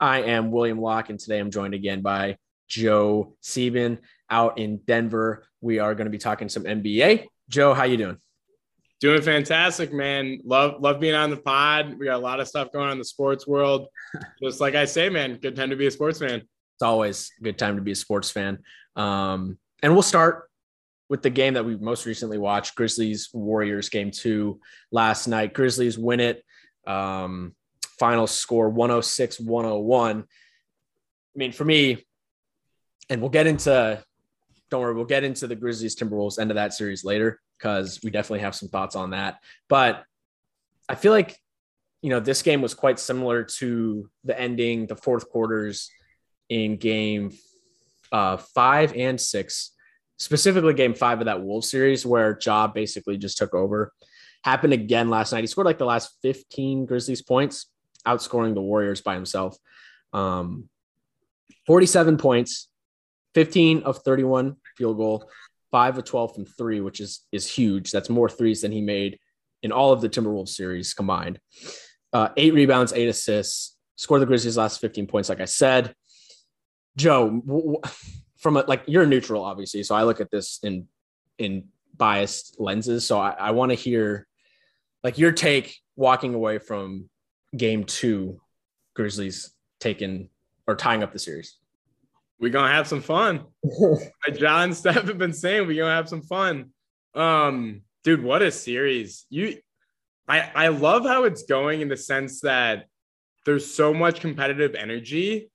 I am William Locke, and today I'm joined again by Joe Sieben out in Denver. We are going to be talking some NBA. Joe, how you doing? Doing fantastic, man. Love love being on the pod. We got a lot of stuff going on in the sports world. Just like I say, man, good time to be a sports fan. It's always a good time to be a sports fan. Um, and we'll start with the game that we most recently watched, Grizzlies Warriors game two last night. Grizzlies win it. Um, final score 106 101. I mean, for me, and we'll get into, don't worry, we'll get into the Grizzlies Timberwolves end of that series later because we definitely have some thoughts on that. But I feel like, you know, this game was quite similar to the ending, the fourth quarters in game uh, five and six, specifically game five of that Wolves series, where Ja basically just took over. Happened again last night. He scored like the last 15 Grizzlies points, outscoring the Warriors by himself. Um, 47 points, 15 of 31 field goal, five of 12 from three, which is is huge. That's more threes than he made in all of the Timberwolves series combined. Uh, eight rebounds, eight assists, scored the Grizzlies last 15 points, like I said. Joe, w- w- from a, like you're neutral, obviously, so I look at this in in biased lenses. So I, I want to hear like your take walking away from game two, Grizzlies taking or tying up the series. We're gonna have some fun. like John Steph have been saying, we're gonna have some fun. Um, dude, what a series. You I I love how it's going in the sense that there's so much competitive energy,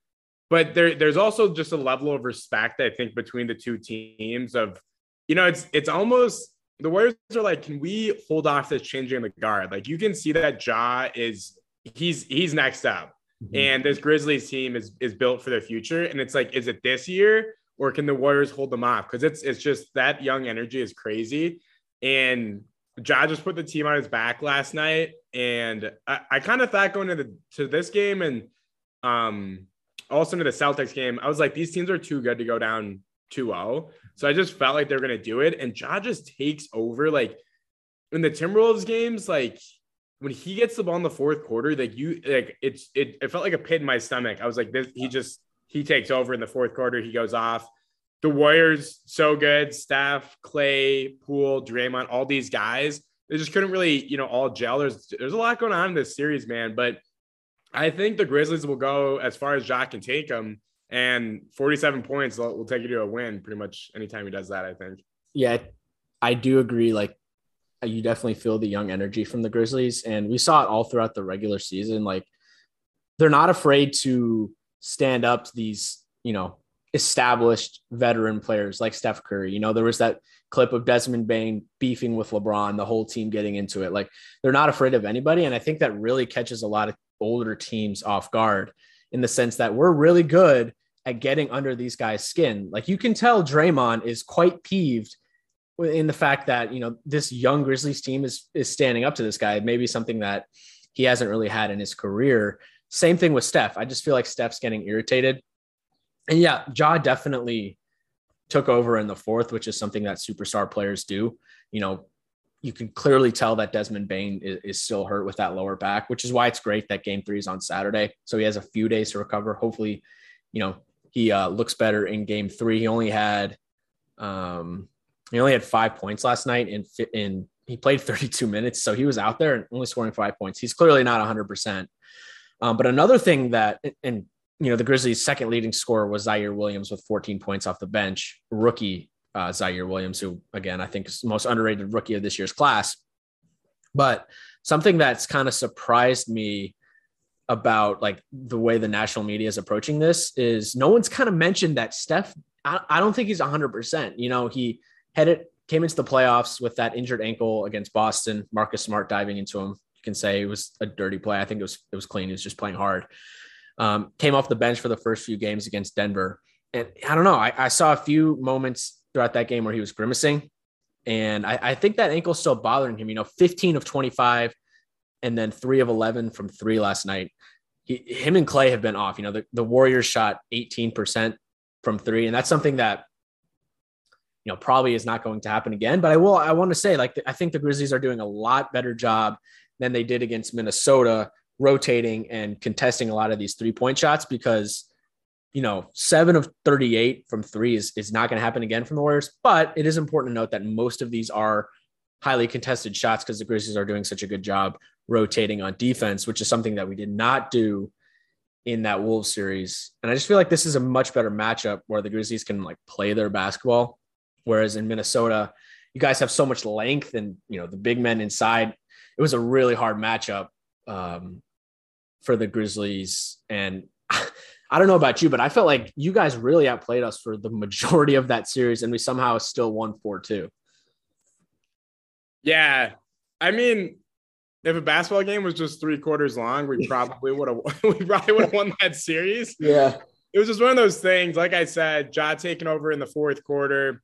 but there there's also just a level of respect, I think, between the two teams of you know, it's it's almost the Warriors are like, can we hold off this changing the guard? Like you can see that Ja is he's he's next up. Mm-hmm. And this Grizzlies team is is built for the future. And it's like, is it this year or can the Warriors hold them off? Because it's it's just that young energy is crazy. And Ja just put the team on his back last night. And I, I kind of thought going into the, to this game and um also into the Celtics game, I was like, these teams are too good to go down 2-0. So I just felt like they're gonna do it. And Ja just takes over. Like in the Timberwolves games, like when he gets the ball in the fourth quarter, like you like it's it, it felt like a pit in my stomach. I was like, this he just he takes over in the fourth quarter, he goes off. The Warriors, so good. Steph, Clay, Poole, Draymond, all these guys, they just couldn't really, you know, all gel. There's there's a lot going on in this series, man. But I think the Grizzlies will go as far as Jock can take them. And 47 points will, will take you to a win pretty much anytime he does that, I think. Yeah, I do agree. Like Uh, you definitely feel the young energy from the Grizzlies. And we saw it all throughout the regular season. Like they're not afraid to stand up to these, you know, established veteran players like Steph Curry. You know, there was that clip of Desmond Bane beefing with LeBron, the whole team getting into it. Like they're not afraid of anybody. And I think that really catches a lot of older teams off guard in the sense that we're really good at getting under these guys' skin. Like you can tell Draymond is quite peeved in the fact that you know this young Grizzlies team is is standing up to this guy. Maybe something that he hasn't really had in his career. Same thing with Steph. I just feel like Steph's getting irritated. And yeah, Ja definitely took over in the fourth, which is something that superstar players do. You know, you can clearly tell that Desmond Bane is, is, still hurt with that lower back, which is why it's great that game three is on Saturday. So he has a few days to recover. Hopefully, you know, he uh, looks better in game three. He only had, um, he only had five points last night in in he played 32 minutes, so he was out there and only scoring five points. He's clearly not 100. Um, percent But another thing that and you know the Grizzlies' second leading scorer was Ziaire Williams with 14 points off the bench, rookie uh, Ziaire Williams, who again I think is the most underrated rookie of this year's class. But something that's kind of surprised me about like the way the national media is approaching this is no one's kind of mentioned that Steph. I, I don't think he's 100. percent You know he headed came into the playoffs with that injured ankle against Boston. Marcus Smart diving into him. You can say it was a dirty play. I think it was it was clean. He was just playing hard. Um, came off the bench for the first few games against Denver, and I don't know. I, I saw a few moments throughout that game where he was grimacing, and I, I think that ankle's still bothering him. You know, 15 of 25, and then three of 11 from three last night. He, him and Clay have been off. You know, the, the Warriors shot 18% from three, and that's something that you know, probably is not going to happen again. But I will, I want to say, like, I think the Grizzlies are doing a lot better job than they did against Minnesota, rotating and contesting a lot of these three point shots because you know, seven of 38 from three is, is not going to happen again from the Warriors. But it is important to note that most of these are highly contested shots because the Grizzlies are doing such a good job rotating on defense, which is something that we did not do in that Wolves series. And I just feel like this is a much better matchup where the Grizzlies can like play their basketball. Whereas in Minnesota, you guys have so much length and, you know, the big men inside. It was a really hard matchup um, for the Grizzlies. And I don't know about you, but I felt like you guys really outplayed us for the majority of that series, and we somehow still won 4 2. Yeah. I mean, if a basketball game was just three quarters long, we probably would have we probably would have won that series. Yeah. It was just one of those things. Like I said, Ja taking over in the fourth quarter.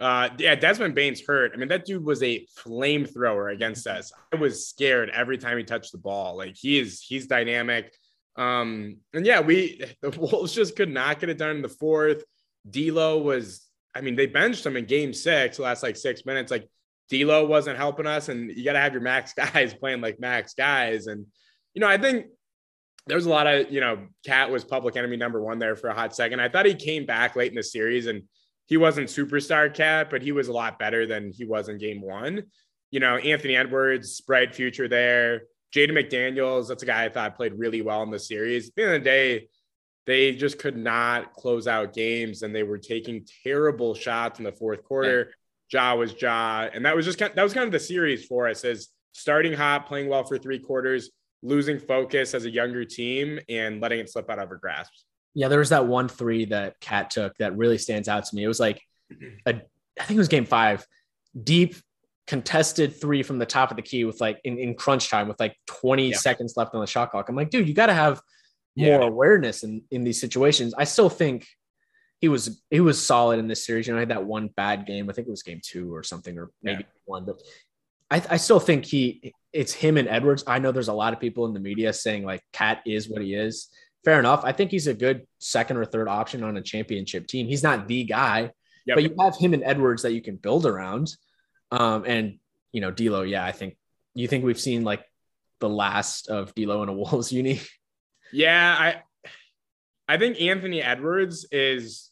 Uh, yeah, Desmond Bane's hurt. I mean, that dude was a flamethrower against us. I was scared every time he touched the ball. Like he is, he's dynamic. Um, and yeah, we the Wolves just could not get it done in the fourth. D'Lo was, I mean, they benched him in game six, last like six minutes. Like D'Lo wasn't helping us, and you got to have your max guys playing like max guys. And you know, I think there was a lot of you know, KAT was public enemy number one there for a hot second. I thought he came back late in the series, and he wasn't superstar KAT, but he was a lot better than he was in game one. You know, Anthony Edwards, bright future there. Jaden McDaniels, that's a guy I thought played really well in the series. At the end of the day, they just could not close out games and they were taking terrible shots in the fourth quarter. Ja was Ja. And that was just kind of, that was kind of the series for us as starting hot, playing well for three quarters, losing focus as a younger team and letting it slip out of our grasps. Yeah, there was that one three that KAT took that really stands out to me. It was like a I think it was game five, deep contested three from the top of the key with like in, in crunch time with like 20 yeah. seconds left on the shot clock. I'm like, dude, you got to have more yeah. awareness in, in these situations. I still think he was he was solid in this series. You know, I had that one bad game. I think it was game two or something, or maybe yeah. one. But I, I still think he it's him and Edwards. I know there's a lot of people in the media saying like KAT is what he is. Fair enough. I think he's a good second or third option on a championship team. He's not the guy, yep. but you have him and Edwards that you can build around. Um, and you know, D'Lo, yeah, I think you think we've seen like the last of D'Lo in a Wolves uni. Yeah, I I think Anthony Edwards is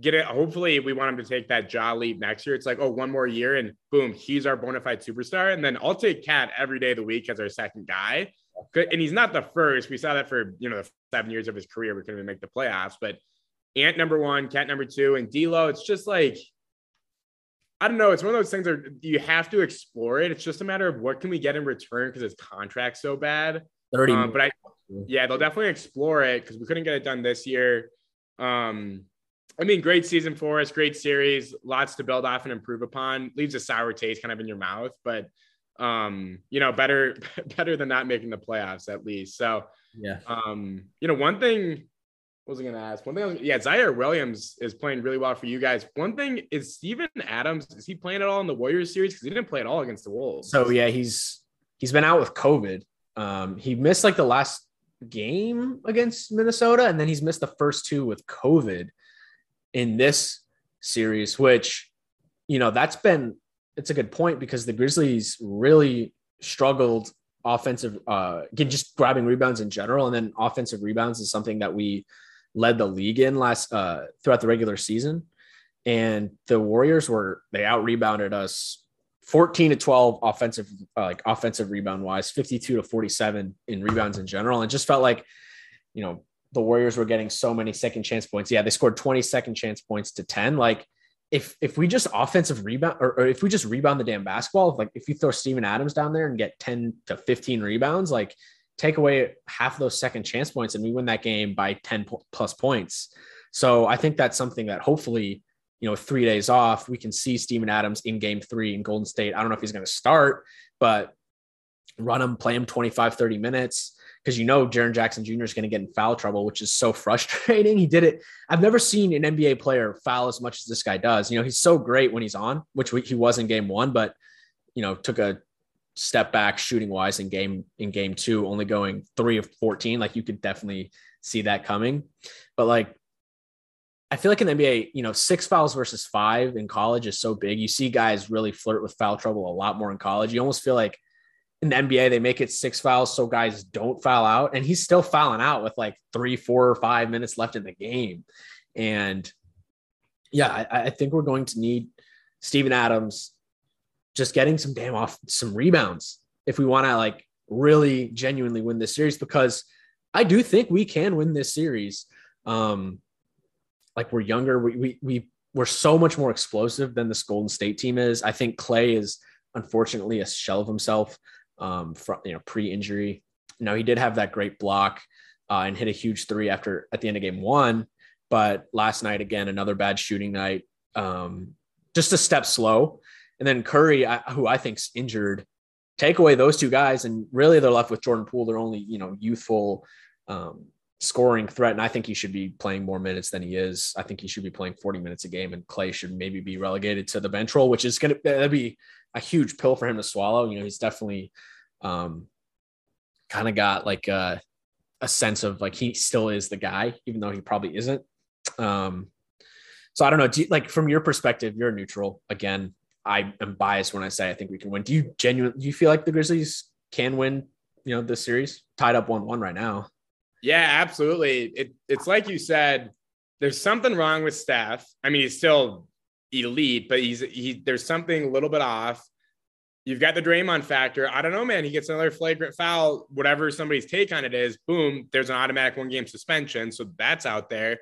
get it. Hopefully, we want him to take that jaw leap next year. It's like, oh, one more year, and boom, he's our bona fide superstar. And then I'll take KAT every day of the week as our second guy. And he's not the first. We saw that for you know the seven years of his career. We couldn't even make the playoffs, but Ant number one, KAT number two, and D'Lo. It's just like I don't know. It's one of those things that you have to explore it. It's just a matter of what can we get in return because his contract's so bad. 30 um, but I, yeah, they'll definitely explore it because we couldn't get it done this year. Um, I mean, great season for us, great series, lots to build off and improve upon. Leaves a sour taste kind of in your mouth, but um, you know, better better than not making the playoffs at least. So yeah, um, you know, one thing was I going to ask? One thing, was, yeah, Ziaire Williams is playing really well for you guys. One thing is Steven Adams. Is he playing at all in the Warriors series? Because he didn't play at all against the Wolves. So yeah, he's he's been out with COVID. Um, he missed like the last game against Minnesota, and then he's missed the first two with COVID in this series. Which, you know, that's been it's a good point because the Grizzlies really struggled offensive, uh, just grabbing rebounds in general, and then offensive rebounds is something that we led the league in last uh, throughout the regular season. And the Warriors were they out rebounded us 14 to 12 offensive uh, like offensive rebound wise, 52 to 47 in rebounds in general. And just felt like, you know, the Warriors were getting so many second chance points. Yeah, they scored 20 second chance points to 10. Like if if we just offensive rebound or, or if we just rebound the damn basketball, like if you throw Steven Adams down there and get 10 to 15 rebounds, like take away half of those second chance points and we win that game by 10 plus points. So I think that's something that hopefully, you know, three days off, we can see Steven Adams in game three in Golden State. I don't know if he's going to start, but run him, play him 25, 30 minutes. Because you know Jaren Jackson Jr. is going to get in foul trouble, which is so frustrating. He did it. I've never seen an NBA player foul as much as this guy does. You know, he's so great when he's on, which he was in game one, but you know, took a step back shooting wise in game in game two, only going three of 14. Like you could definitely see that coming. But like I feel like in the NBA, you know, six fouls versus five in college is so big. You see guys really flirt with foul trouble a lot more in college. You almost feel like in the NBA, they make it six fouls so guys don't foul out. And he's still fouling out with like three, four, or five minutes left in the game. And yeah, I, I think we're going to need Steven Adams just getting some damn off some rebounds if we want to like really genuinely win this series because I do think we can win this series. Um, like we're younger, we we we we're so much more explosive than this Golden State team is. I think Clay is unfortunately a shell of himself um, from you know pre-injury. Now he did have that great block uh, and hit a huge three after at the end of game one, but last night again another bad shooting night. Um, just a step slow, and then Curry, I, who I think's injured, take away those two guys, and really they're left with Jordan Poole. They're only you know youthful um, scoring threat, and I think he should be playing more minutes than he is. I think he should be playing 40 minutes a game, and Clay should maybe be relegated to the bench role, which is going to be a huge pill for him to swallow. You know, he's definitely um, kind of got like a, a sense of like he still is the guy, even though he probably isn't. Um, so I don't know. Do you, like from your perspective, you're neutral. Again, I am biased when I say I think we can win. Do you genuinely do you feel like the Grizzlies can win? You know, this series tied up one one right now. Yeah, absolutely. It, it's like you said. There's something wrong with Steph. I mean, he's still elite, but he's he. There's something a little bit off. You've got the Draymond factor. I don't know, man. He gets another flagrant foul, whatever somebody's take on it is. Boom, there's an automatic one game suspension. So that's out there.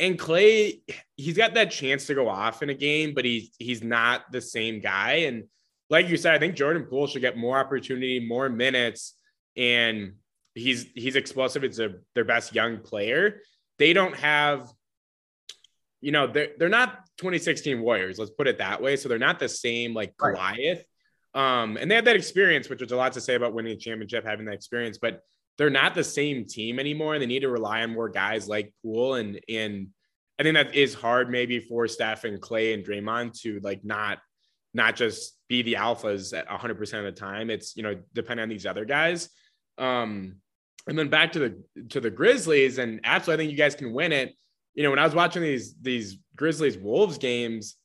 And Clay, he's got that chance to go off in a game, but he's he's not the same guy. And like you said, I think Jordan Poole should get more opportunity, more minutes, and he's he's explosive. It's a, their best young player. They don't have, you know, they're they're not 2016 Warriors. Let's put it that way. So they're not the same like Goliath. Um, and they had that experience, which was a lot to say about winning a championship, having that experience, but they're not the same team anymore. And they need to rely on more guys like Poole. And and I think that is hard maybe for Steph and Clay and Draymond to like not not just be the alphas at 100% of the time. It's, you know, depending on these other guys. Um, and then back to the to the Grizzlies, and absolutely, I think you guys can win it. You know, when I was watching these these Grizzlies Wolves games,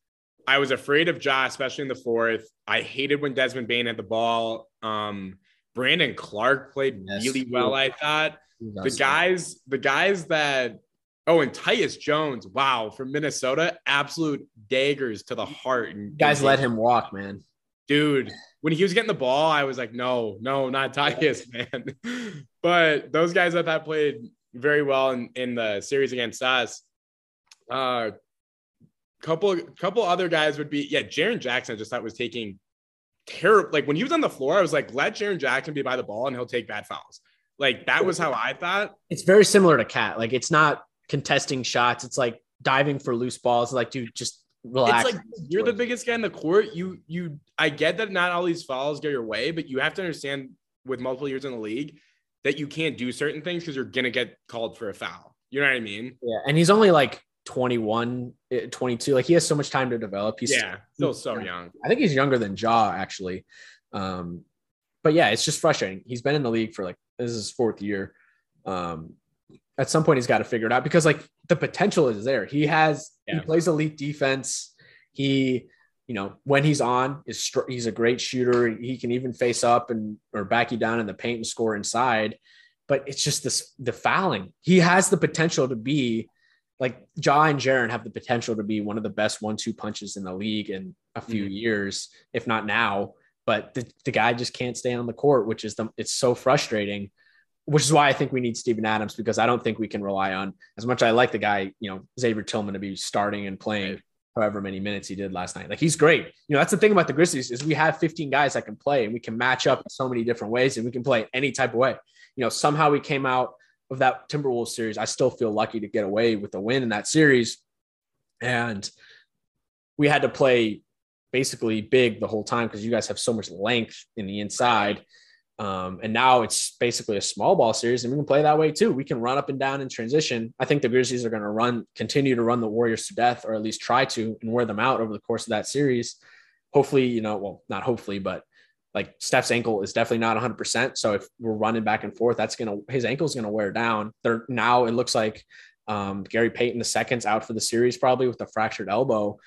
I was afraid of Ja, especially in the fourth. I hated when Desmond Bane had the ball. Um, Brandon Clarke played yes. really well. I thought the guys, the guys that oh, and Tyus Jones, wow, from Minnesota, absolute daggers to the heart. And guys let him walk, man. Dude, when he was getting the ball, I was like, no, no, not Tyus, man. but those guys I thought played very well in, in the series against us. Uh, couple couple other guys would be yeah, Jaren Jackson I just thought was taking terrible. Like when he was on the floor, I was like, let Jaren Jackson be by the ball and he'll take bad fouls. Like that was how I thought. It's very similar to KAT. Like it's not contesting shots. It's like diving for loose balls. Like, dude, just relax. It's like you're the biggest guy in the court. You you I get that not all these fouls go your way, but you have to understand with multiple years in the league that you can't do certain things because you're gonna get called for a foul. You know what I mean? Yeah. And he's only like 21, eh, 22. Like he has so much time to develop. He's yeah, still so young. I think he's younger than Ja actually. Um, but yeah, it's just frustrating. He's been in the league for like this is his fourth year. Um, at some point he's got to figure it out because like the potential is there. He has yeah. he plays elite defense. He, you know, when he's on, is he's a great shooter. He can even face up and or back you down in the paint and score inside. But it's just this the fouling. He has the potential to be like Ja and Jaren have the potential to be one of the best one-two punches in the league in a few mm-hmm. years, if not now. But the, the guy just can't stay on the court, which is the it's so frustrating. Which is why I think we need Steven Adams because I don't think we can rely on as much. I like the guy, you know, Xavier Tillman to be starting and playing right. However many minutes he did last night. Like he's great. You know, that's the thing about the Grizzlies is we have 15 guys that can play and we can match up in so many different ways and we can play any type of way. You know, somehow we came out of that Timberwolves series, I still feel lucky to get away with a win in that series. And we had to play basically big the whole time because you guys have so much length in the inside. Um, and now it's basically a small ball series, and we can play that way too. We can run up and down in transition. I think the Grizzlies are going to run, continue to run the Warriors to death, or at least try to, and wear them out over the course of that series. Hopefully, you know, well, not hopefully, but like Steph's ankle is definitely not 100%. So if we're running back and forth, that's going to, his ankle is going to wear down. They're now, it looks like um, Gary Payton the second's out for the series, probably with a fractured elbow,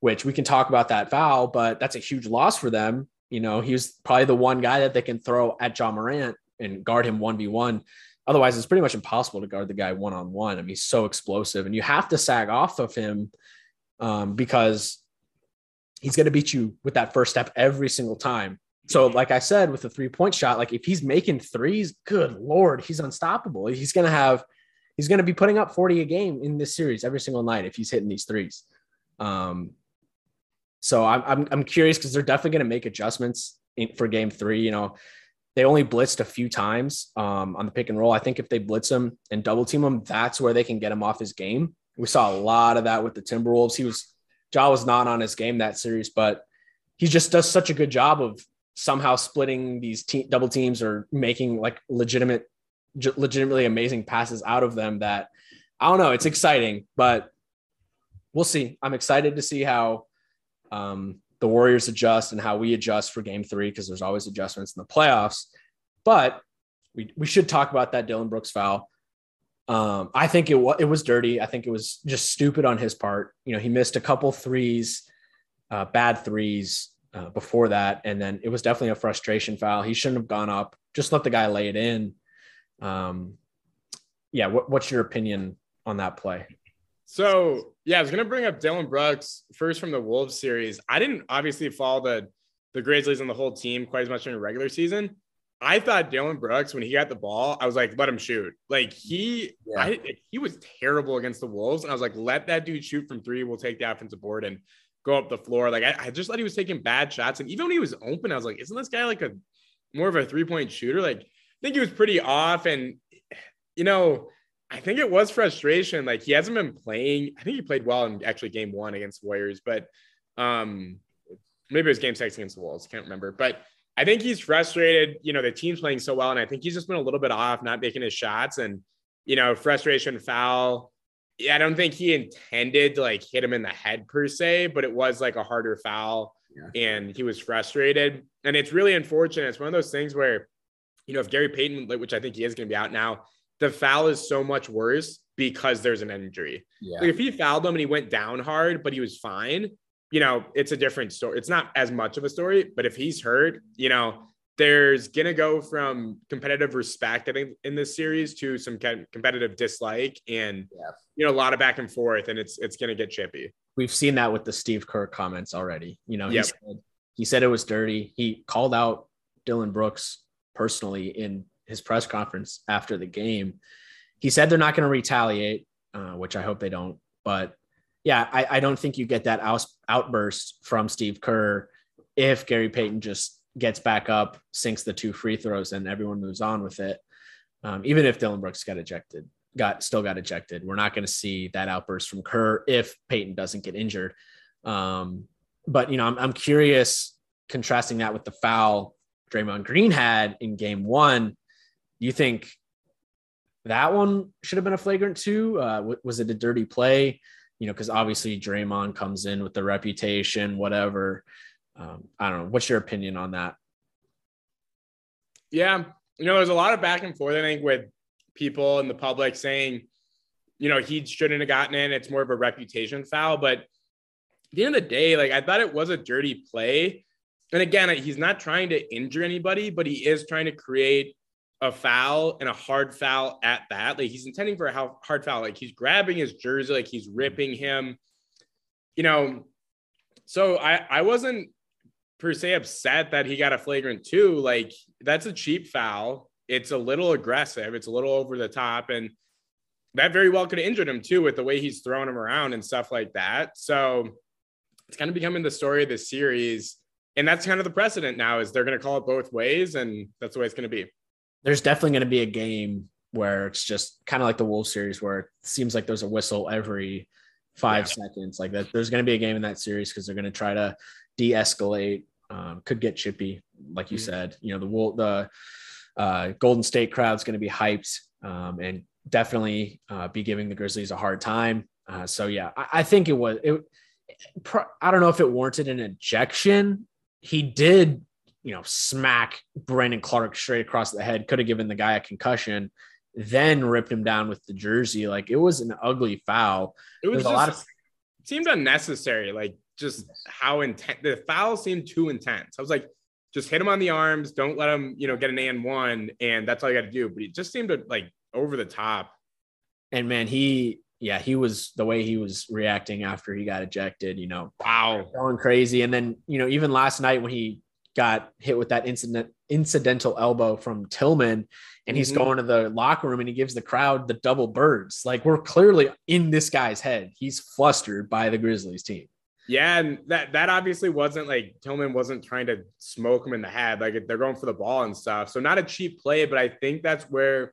which we can talk about that foul, but that's a huge loss for them. You know, he was probably the one guy that they can throw at Ja Morant and guard him 1v1. Otherwise, it's pretty much impossible to guard the guy one on one. I mean, he's so explosive, and you have to sag off of him um, because he's going to beat you with that first step every single time. So, like I said, with the three point shot, like if he's making threes, good lord, he's unstoppable. He's going to have, he's going to be putting up 40 a game in this series every single night if he's hitting these threes. Um, so I'm, I'm, I'm curious because they're definitely going to make adjustments in, for game three. You know, they only blitzed a few times um, on the pick and roll. I think if they blitz him and double team him, that's where they can get him off his game. We saw a lot of that with the Timberwolves. He was Ja was not on his game that series, but he just does such a good job of somehow splitting these te- double teams or making like legitimate, legitimately amazing passes out of them. That I don't know. It's exciting, but we'll see. I'm excited to see how um, the Warriors adjust and how we adjust for Game Three because there's always adjustments in the playoffs. But we we should talk about that Dillon Brooks foul. Um, I think it was it was dirty. I think it was just stupid on his part. You know, he missed a couple threes, uh, bad threes uh, before that, and then it was definitely a frustration foul. He shouldn't have gone up. Just let the guy lay it in. Um, yeah, what, what's your opinion on that play? So yeah, I was gonna bring up Dillon Brooks first from the Wolves series. I didn't obviously follow the the Grizzlies and the whole team quite as much in the regular season. I thought Dillon Brooks, when he got the ball, I was like, let him shoot. Like he, yeah. I, he was terrible against the Wolves, and I was like, let that dude shoot from three. We'll take the offensive board and go up the floor. Like I, I just thought he was taking bad shots, and even when he was open, I was like, isn't this guy like a more of a three point shooter? Like I think he was pretty off, and you know, I think it was frustration. Like he hasn't been playing. I think he played well in actually game one against Warriors, but um, maybe it was game six against the Wolves. Can't remember, but I think he's frustrated. You know, the team's playing so well, and I think he's just been a little bit off, not making his shots, and you know, frustration foul. I don't think he intended to like hit him in the head per se, but it was like a harder foul, yeah. and he was frustrated. And it's really unfortunate. It's one of those things where, you know, if Gary Payton, which I think he is going to be out now, the foul is so much worse because there's an injury. Yeah. Like if he fouled him and he went down hard, but he was fine, you know, it's a different story. It's not as much of a story, but if he's hurt, you know, there's gonna go from competitive respect, I think, in this series to some competitive dislike, and yeah. you know, a lot of back and forth, and it's it's gonna get chippy. We've seen that with the Steve Kerr comments already. You know, yep. he said he said it was dirty. He called out Dillon Brooks personally in his press conference after the game. He said they're not going to retaliate, uh, which I hope they don't. But yeah, I, I don't think you get that out, outburst from Steve Kerr if Gary Payton just gets back up, sinks the two free throws, and everyone moves on with it. Um, even if Dillon Brooks got ejected, got still got ejected, we're not going to see that outburst from Kerr if Payton doesn't get injured. Um, but you know, I'm, I'm curious contrasting that with the foul Draymond Green had in Game One. Do you think that one should have been a flagrant two? Uh, was it a dirty play? you know, because obviously Draymond comes in with the reputation, whatever. Um, I don't know. What's your opinion on that? Yeah, you know, there's a lot of back and forth. I think with people in the public saying, you know, he shouldn't have gotten in. It's more of a reputation foul. But at the end of the day, like I thought it was a dirty play. And again, he's not trying to injure anybody, but he is trying to create a foul and a hard foul at that. Like he's intending for a hard foul. Like he's grabbing his jersey, like he's ripping him. You know, so I I wasn't per se upset that he got a flagrant two. Like that's a cheap foul. It's a little aggressive. It's a little over the top, and that very well could have injured him too with the way he's throwing him around and stuff like that. So it's kind of becoming the story of the series. And that's kind of the precedent now is they're going to call it both ways, and that's the way it's going to be there's definitely going to be a game where it's just kind of like the Wolves series where it seems like there's a whistle every five yeah. seconds. Like that, there's going to be a game in that series because they're going to try to de-escalate. Um, could get chippy, like you mm-hmm. said. You know, the the uh, Golden State crowd's going to be hyped um, and definitely uh, be giving the Grizzlies a hard time. Uh, so yeah, I, I, think it was. It, I don't know if it warranted an ejection. He did you know, smack Brandon Clarke straight across the head, could have given the guy a concussion, then ripped him down with the jersey. Like it was an ugly foul. It was, was just, a lot of seemed unnecessary. Like just how intense the foul seemed too intense. I was like, just hit him on the arms. Don't let him, you know, get an and one, and that's all you got to do. But he just seemed to like over the top. And man, he yeah, he was the way he was reacting after he got ejected, you know, wow, going crazy. And then, you know, even last night when he got hit with that incident incidental elbow from Tillman and he's mm-hmm. going to the locker room and he gives the crowd the double birds. Like we're clearly in this guy's head. He's flustered by the Grizzlies team. Yeah, and that that obviously wasn't like Tillman wasn't trying to smoke him in the head. Like they're going for the ball and stuff. So not a cheap play, but I think that's where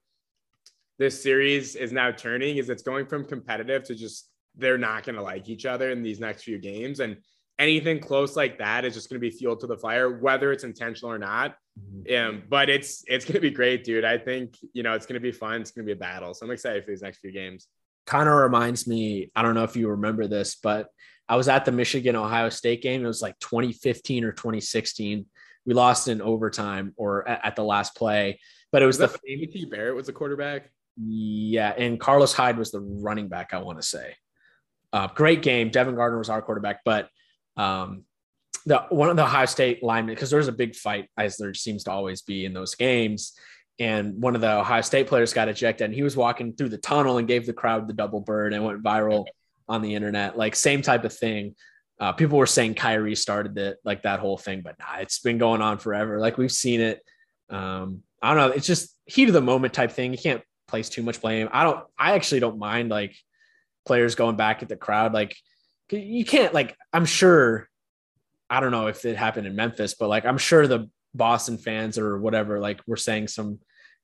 this series is now turning is it's going from competitive to just they're not going to like each other in these next few games and anything close like that is just going to be fueled to the fire whether it's intentional or not. Mm-hmm. um, but it's it's going to be great dude. I think you know it's going to be fun. It's going to be a battle. So i'm excited for these next few games. Kind of reminds me i don't know if you remember this but i was at the michigan ohio state game. It was like 2015 or 2016 we lost in overtime or at, at the last play but it was, was the Barrett was the quarterback? Yeah, and Carlos Hyde was the running back. I want to say, uh, great game. Devin Gardner was our quarterback, but um, the one of the Ohio State linemen because there's a big fight as there seems to always be in those games. And one of the Ohio State players got ejected, and he was walking through the tunnel and gave the crowd the double bird and went viral on the internet. Like same type of thing. Uh, people were saying Kyrie started it, like that whole thing, but nah, it's been going on forever. Like we've seen it. Um, I don't know. It's just heat of the moment type thing. You can't place too much blame. I don't. I actually don't mind like players going back at the crowd. Like you can't like. I'm sure. I don't know if it happened in Memphis, but like I'm sure the Boston fans or whatever like were saying some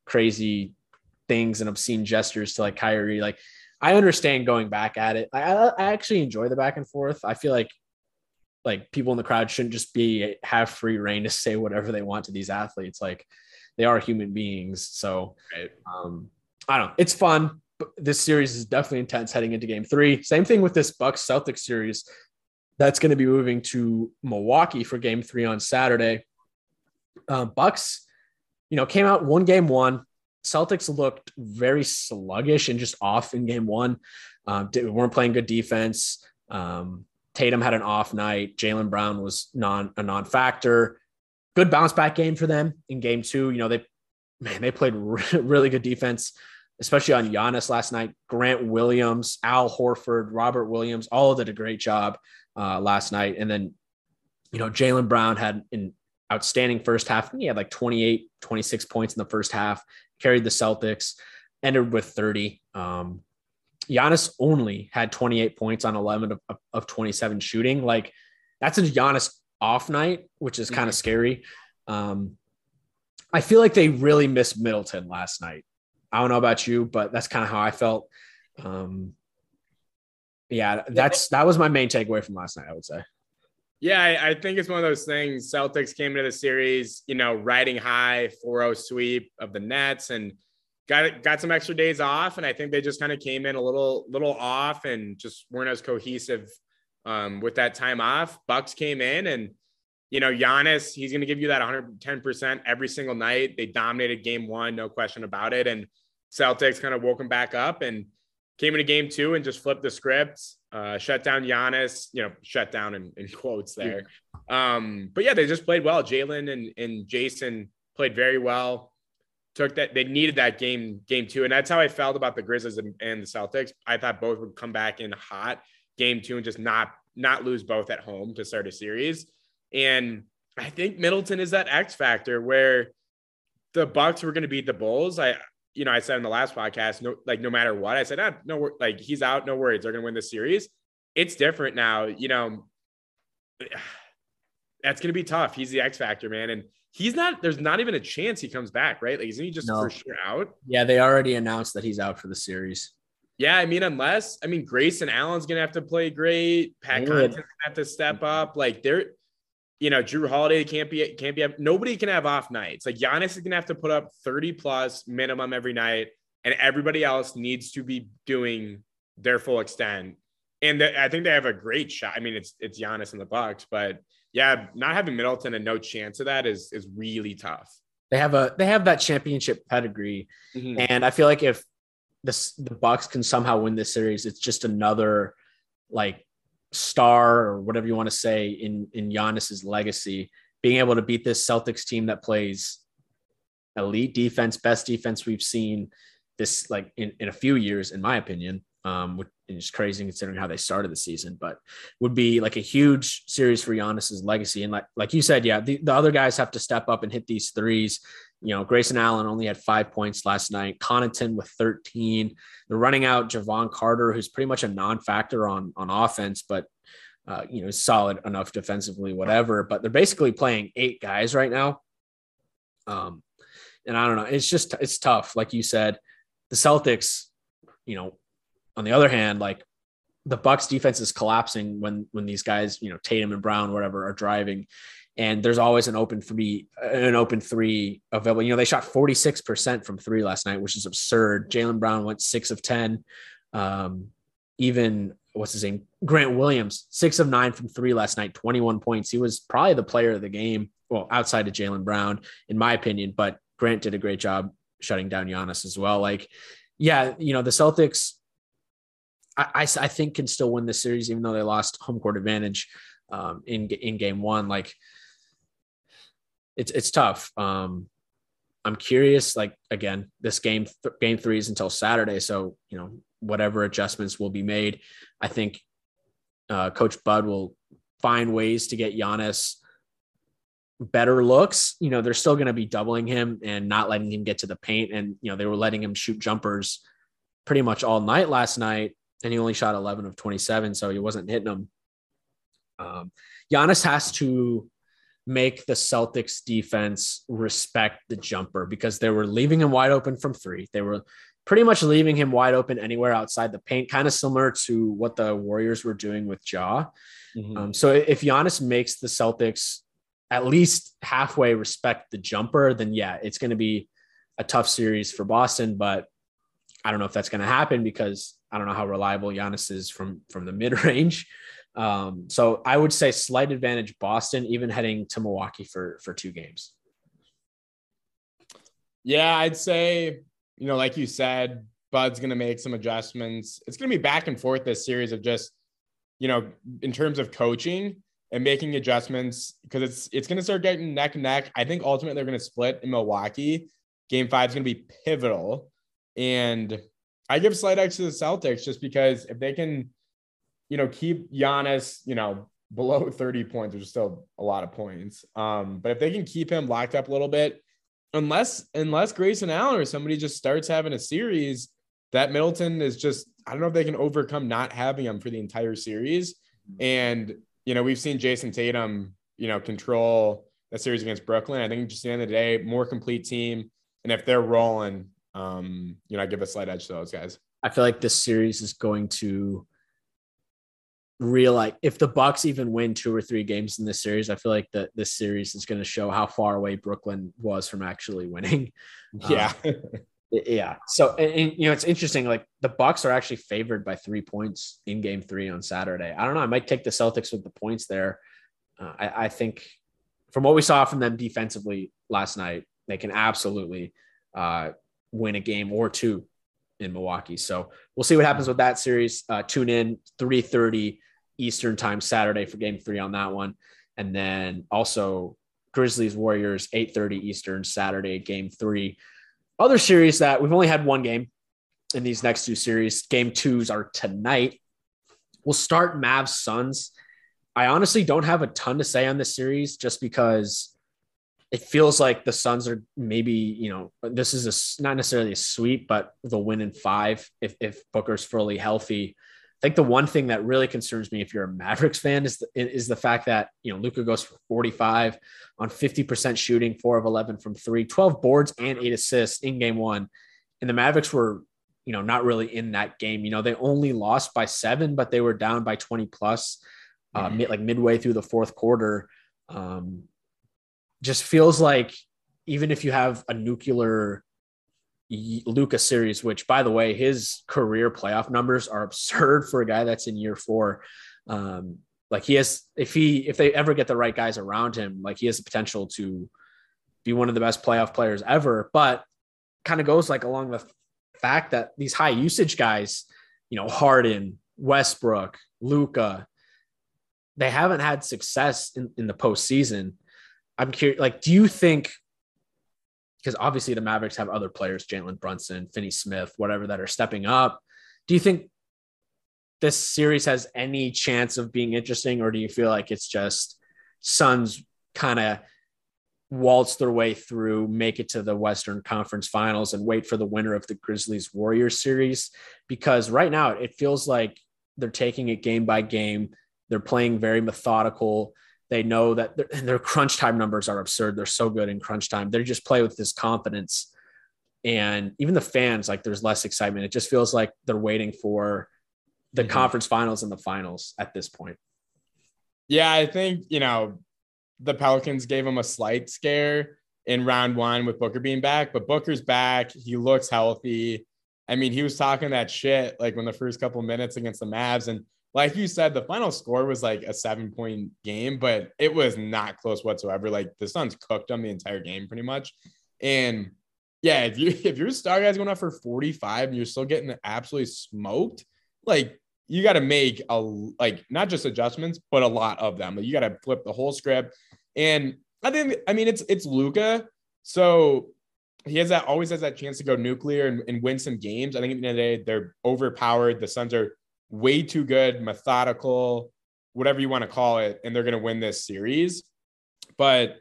crazy things and obscene gestures to like Kyrie. Like I understand going back at it. I, I actually enjoy the back and forth. I feel like like people in the crowd shouldn't just be have free reign to say whatever they want to these athletes. Like they are human beings. So right. um, I don't know. It's fun. This series is definitely intense heading into game three. Same thing with this Bucks Celtics series. That's going to be moving to Milwaukee for game three on Saturday. Uh, Bucks, you know, came out one game one. Celtics looked very sluggish and just off in game one. Um, weren't playing good defense. Um, Tatum had an off night. Jaylen Brown was non a non-factor. Good bounce back game for them in game two. You know, they man, they played really good defense especially on Giannis last night. Grant Williams, Al Horford, Robert Williams, all did a great job uh, last night. And then, you know, Jaylen Brown had an outstanding first half. He had like 28, 26 points in the first half, carried the Celtics, ended with 30. Um, Giannis only had 28 points on 11 of, of 27 shooting. Like that's a Giannis off night, which is kind of mm-hmm. scary. Um, I feel like they really missed Middleton last night. I don't know about you, but that's kind of how I felt. Um, yeah, that's that was my main takeaway from last night. I would say. Yeah, I, I, think it's one of those things. Celtics came into the series, you know, riding high, 4-0 sweep of the Nets, and got got some extra days off. And I think they just kind of came in a little little off and just weren't as cohesive um, with that time off. Bucks came in and you know, Giannis, he's going to give you that 110% every single night. They dominated game one, no question about it. And Celtics kind of woke him back up and came into game two and just flipped the script, uh, shut down Giannis, you know, shut down in, in quotes there. Um, but yeah, they just played well. Jaylen and, and Jayson played very well. Took that, they needed that game, game two. And that's how I felt about the Grizzlies and, and the Celtics. I thought both would come back in hot game two and just not, not lose both at home to start a series. And I think Middleton is that X factor where the Bucks were going to beat the Bulls. I you know, I said in the last podcast, no, like no matter what, I said, ah, no, like he's out, no worries, they're gonna win the series. It's different now, you know. That's gonna be tough. He's the X factor, man, and he's not. There's not even a chance he comes back, right? Like, isn't he just no. for sure out? Yeah, they already announced that he's out for the series. Yeah, I mean, unless I mean Grayson Allen's gonna have to play great, Pat Connaughton's gonna have to step up. Like they're you know, Jrue Holiday can't be can't be nobody can have off nights. Like Giannis is gonna have to put up 30 plus minimum every night, and everybody else needs to be doing their full extent. And the, I think they have a great shot. I mean, it's it's Giannis and the Bucks, but yeah, not having Middleton and no chance of that is is really tough. They have a they have that championship pedigree, mm-hmm. and I feel like if this the Bucks can somehow win this series, it's just another like star or whatever you want to say in in Giannis's legacy being able to beat this Celtics team that plays elite defense, best defense we've seen this like in, in a few years, in my opinion. Um, which is crazy considering how they started the season, but would be like a huge series for Giannis's legacy. And like like you said, yeah, the, the other guys have to step up and hit these threes. You know, Grayson Allen only had five points last night. Connaughton with 13. They're running out Jevon Carter, who's pretty much a non-factor on on offense, but uh, you know, solid enough defensively, whatever. But they're basically playing eight guys right now. Um, and I don't know. It's just it's tough. Like you said, the Celtics, you know, on the other hand, like the Bucks defense is collapsing when when these guys, you know, Tatum and Brown, whatever, are driving. And there's always an open three, an open three available. You know, they shot 46% from three last night, which is absurd. Jaylen Brown went six of 10. Um, even what's his name? Grant Williams, six of nine from three last night, 21 points. He was probably the player of the game. Well, outside of Jaylen Brown, in my opinion, but Grant did a great job shutting down Giannis as well. Like, yeah, you know, the Celtics, I, I, I think can still win this series, even though they lost home court advantage um, in, in game one. Like, it's, it's tough. Um, I'm curious, like, again, this game, th- game three is until Saturday. So, you know, whatever adjustments will be made. I think uh, Coach Bud will find ways to get Giannis better looks. You know, they're still going to be doubling him and not letting him get to the paint. And, you know, they were letting him shoot jumpers pretty much all night last night. And he only shot 11 of 27. So he wasn't hitting them. Um, Giannis has to make the Celtics defense respect the jumper because they were leaving him wide open from three. They were pretty much leaving him wide open anywhere outside the paint, kind of similar to what the Warriors were doing with Ja. Mm-hmm. Um, so if Giannis makes the Celtics at least halfway respect the jumper, then yeah, it's going to be a tough series for Boston. But I don't know if that's going to happen because I don't know how reliable Giannis is from from the mid range. Um, so I would say slight advantage Boston, even heading to Milwaukee for for two games. Yeah, I'd say you know, like you said, Bud's going to make some adjustments. It's going to be back and forth this series of just, you know, in terms of coaching and making adjustments because it's it's going to start getting neck and neck. I think ultimately they're going to split in Milwaukee. Game five is going to be pivotal, and I give slight edge to the Celtics just because if they can, you know, keep Giannis, you know, below 30 points, which is still a lot of points. Um, but if they can keep him locked up a little bit, unless unless Grayson Allen or somebody just starts having a series, that Middleton is just I don't know if they can overcome not having him for the entire series. And you know, we've seen Jayson Tatum, you know, control that series against Brooklyn. I think just the end of the day, more complete team. And if they're rolling, um, you know, I give a slight edge to those guys. I feel like this series is going to real like if the Bucks even win two or three games in this series, I feel like that this series is going to show how far away Brooklyn was from actually winning. Yeah. Um, yeah. So and, and, you know it's interesting. Like the Bucks are actually favored by three points in Game Three on Saturday. I don't know. I might take the Celtics with the points there. Uh, I, I think from what we saw from them defensively last night, they can absolutely uh, win a game or two in Milwaukee. So we'll see what happens with that series. Uh, tune in 3:30 Eastern time Saturday for Game Three on that one, and then also Grizzlies Warriors 8:30 Eastern Saturday Game Three. Other series that we've only had one game in these next two series. Game twos are tonight. We'll start Mavs Suns. I honestly don't have a ton to say on this series just because it feels like the Suns are maybe, you know, this is a not necessarily a sweep, but they'll win in five if, if Booker's fully healthy. I think the one thing that really concerns me if you're a Mavericks fan is the, is the fact that, you know, Luka goes for 45 on 50% shooting, four of 11 from three, 12 boards and eight assists in game one. And the Mavericks were, you know, not really in that game. You know, they only lost by seven, but they were down by 20 plus, uh, mm-hmm. like midway through the fourth quarter. Um, just feels like even if you have a nuclear Luka series, which by the way, his career playoff numbers are absurd for a guy that's in year four. Um, like he has, if he, if they ever get the right guys around him, like he has the potential to be one of the best playoff players ever. But kind of goes like along the fact that these high usage guys, you know, Harden, Westbrook, Luka, they haven't had success in, in the postseason. I'm curious. Like, do you think? Because obviously the Mavericks have other players, Jalen Brunson, Finney Smith, whatever, that are stepping up. Do you think this series has any chance of being interesting, or do you feel like it's just Suns kind of waltz their way through, make it to the Western Conference Finals, and wait for the winner of the Grizzlies Warriors series? Because right now it feels like they're taking it game by game. They're playing very methodical. They know that their, their crunch time numbers are absurd. They're so good in crunch time. They just play with this confidence. And even the fans, like there's less excitement. It just feels like they're waiting for the mm-hmm. conference finals and the finals at this point. Yeah, I think, you know, the Pelicans gave them a slight scare in round one with Booker being back, but Booker's back. He looks healthy. I mean, he was talking that shit like when the first couple minutes against the Mavs. And like you said, the final score was like a seven point game, but it was not close whatsoever. Like the Suns cooked them the entire game pretty much. And yeah, if you if your star guy's going up for 45 and you're still getting absolutely smoked, like you got to make a like not just adjustments, but a lot of them. Like you got to flip the whole script. And I think I mean it's it's Luka. So he has that always has that chance to go nuclear and, and win some games. I think at the end of the day, they're overpowered. The Suns are way too good, methodical, whatever you want to call it, and they're going to win this series. But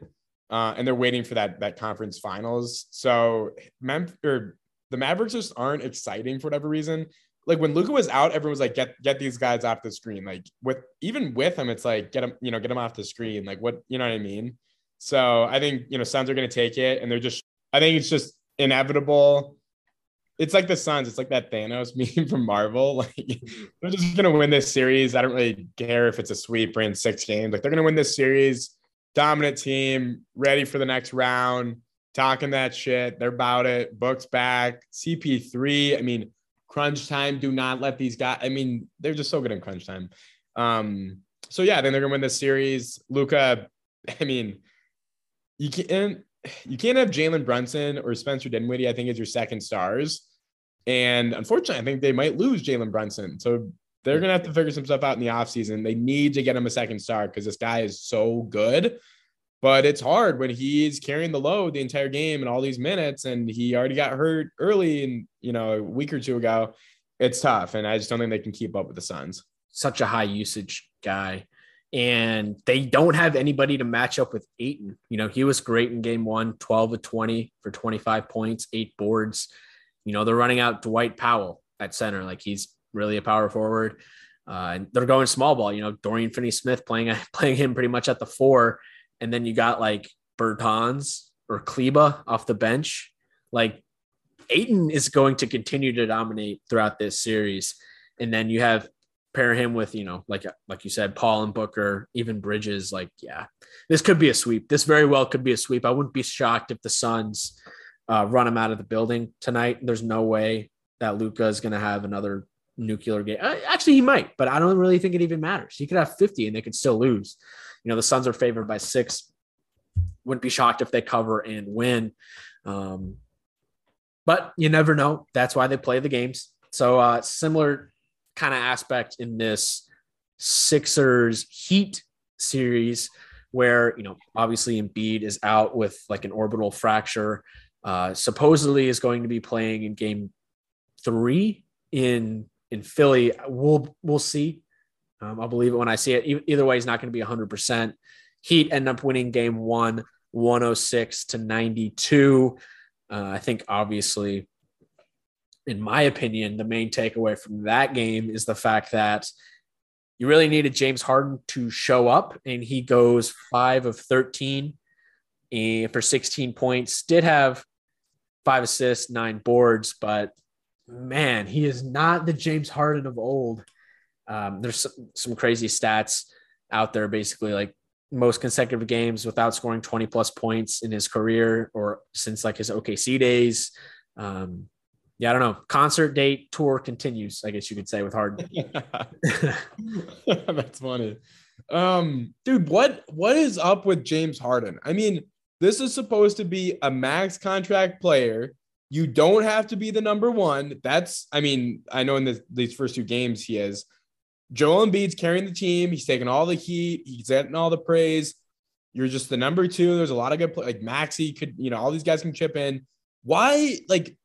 uh, and they're waiting for that that conference finals. So Mem- or the Mavericks just aren't exciting for whatever reason. Like when Luka was out, everyone was like, "Get get these guys off the screen." Like with even with him, it's like get them, you know, get them off the screen. Like what, you know what I mean? So I think you know Suns are going to take it, and they're just I think it's just inevitable. It's like the Suns. It's like that Thanos meme from Marvel. Like they're just gonna win this series. I don't really care if it's a sweep or in six games. Like they're gonna win this series. Dominant team, ready for the next round. Talking that shit. They're about it. Books back. CP3. I mean, crunch time. Do not let these guys. I mean, they're just so good in crunch time. Um. So yeah, then they're gonna win this series. Luka. I mean, you can't you can't have Jalen Brunson or Spencer Dinwiddie, I think, as your second stars. And unfortunately, I think they might lose Jalen Brunson. So they're going to have to figure some stuff out in the offseason. They need to get him a second star because this guy is so good. But it's hard when he's carrying the load the entire game and all these minutes, and he already got hurt early and you know a week or two ago. It's tough, and I just don't think they can keep up with the Suns. Such a high usage guy and they don't have anybody to match up with Ayton. You know, he was great in game one, 12 to 20 for 25 points, eight boards. You know, they're running out Dwight Powell at center. Like he's really a power forward. Uh, and they're going small ball, you know, Dorian Finney Smith playing, playing him pretty much at the four. And then you got like Bertans or Kleber off the bench. Like Ayton is going to continue to dominate throughout this series. And then you have pair him with you know like like you said paul and booker even bridges like yeah this could be a sweep. This very well could be a sweep. I wouldn't be shocked if the suns uh, run him out of the building tonight. There's no way that luka is going to have another nuclear game. Uh, actually he might but i don't really think it even matters. He could have 50 and they could still lose. You know the suns are favored by six. Wouldn't be shocked if they cover and win. Um, but you never know. That's why they play the games. So uh, similar kind of aspect in this Sixers Heat series where, you know, obviously Embiid is out with like an orbital fracture, uh, supposedly is going to be playing in game three in in Philly. We'll we'll see. Um, I'll believe it when I see it. Either way, he's not going to be 100%. Heat end up winning game one, 106 to 92. Uh, I think obviously in my opinion, the main takeaway from that game is the fact that you really needed James Harden to show up, and he goes five of 13 for 16 points. Did have five assists, nine boards, but man, he is not the James Harden of old. Um, there's some, some crazy stats out there, basically like most consecutive games without scoring 20 plus points in his career or since like his OKC days. Um, yeah, I don't know. Concert date tour continues, I guess you could say with Harden. That's funny. Um, dude, what what is up with James Harden? I mean, this is supposed to be a max contract player. You don't have to be the number one. That's, I mean, I know in these first two games he is. Joel Embiid's carrying the team. He's taking all the heat. He's getting all the praise. You're just the number two. There's a lot of good play. Like Maxey could, you know, all these guys can chip in. Why, like,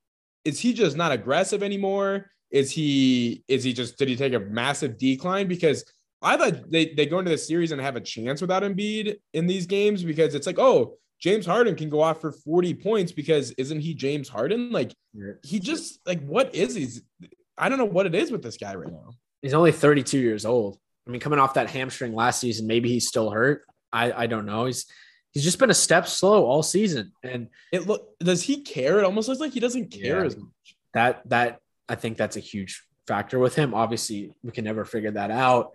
is he just not aggressive anymore? Is he, is he just, did he take a massive decline? Because I thought they, they go into the series and have a chance without Embiid in these games because it's like, oh, James Harden can go off for 40 points because isn't he James Harden? Like, he just, like, what is he? I don't know what it is with this guy right now. He's only 32 years old. I mean, coming off that hamstring last season, maybe he's still hurt. I, I don't know. He's he's just been a step slow all season. And it look does he care? It almost looks like he doesn't care yeah, as much. That that I think that's a huge factor with him. Obviously, we can never figure that out,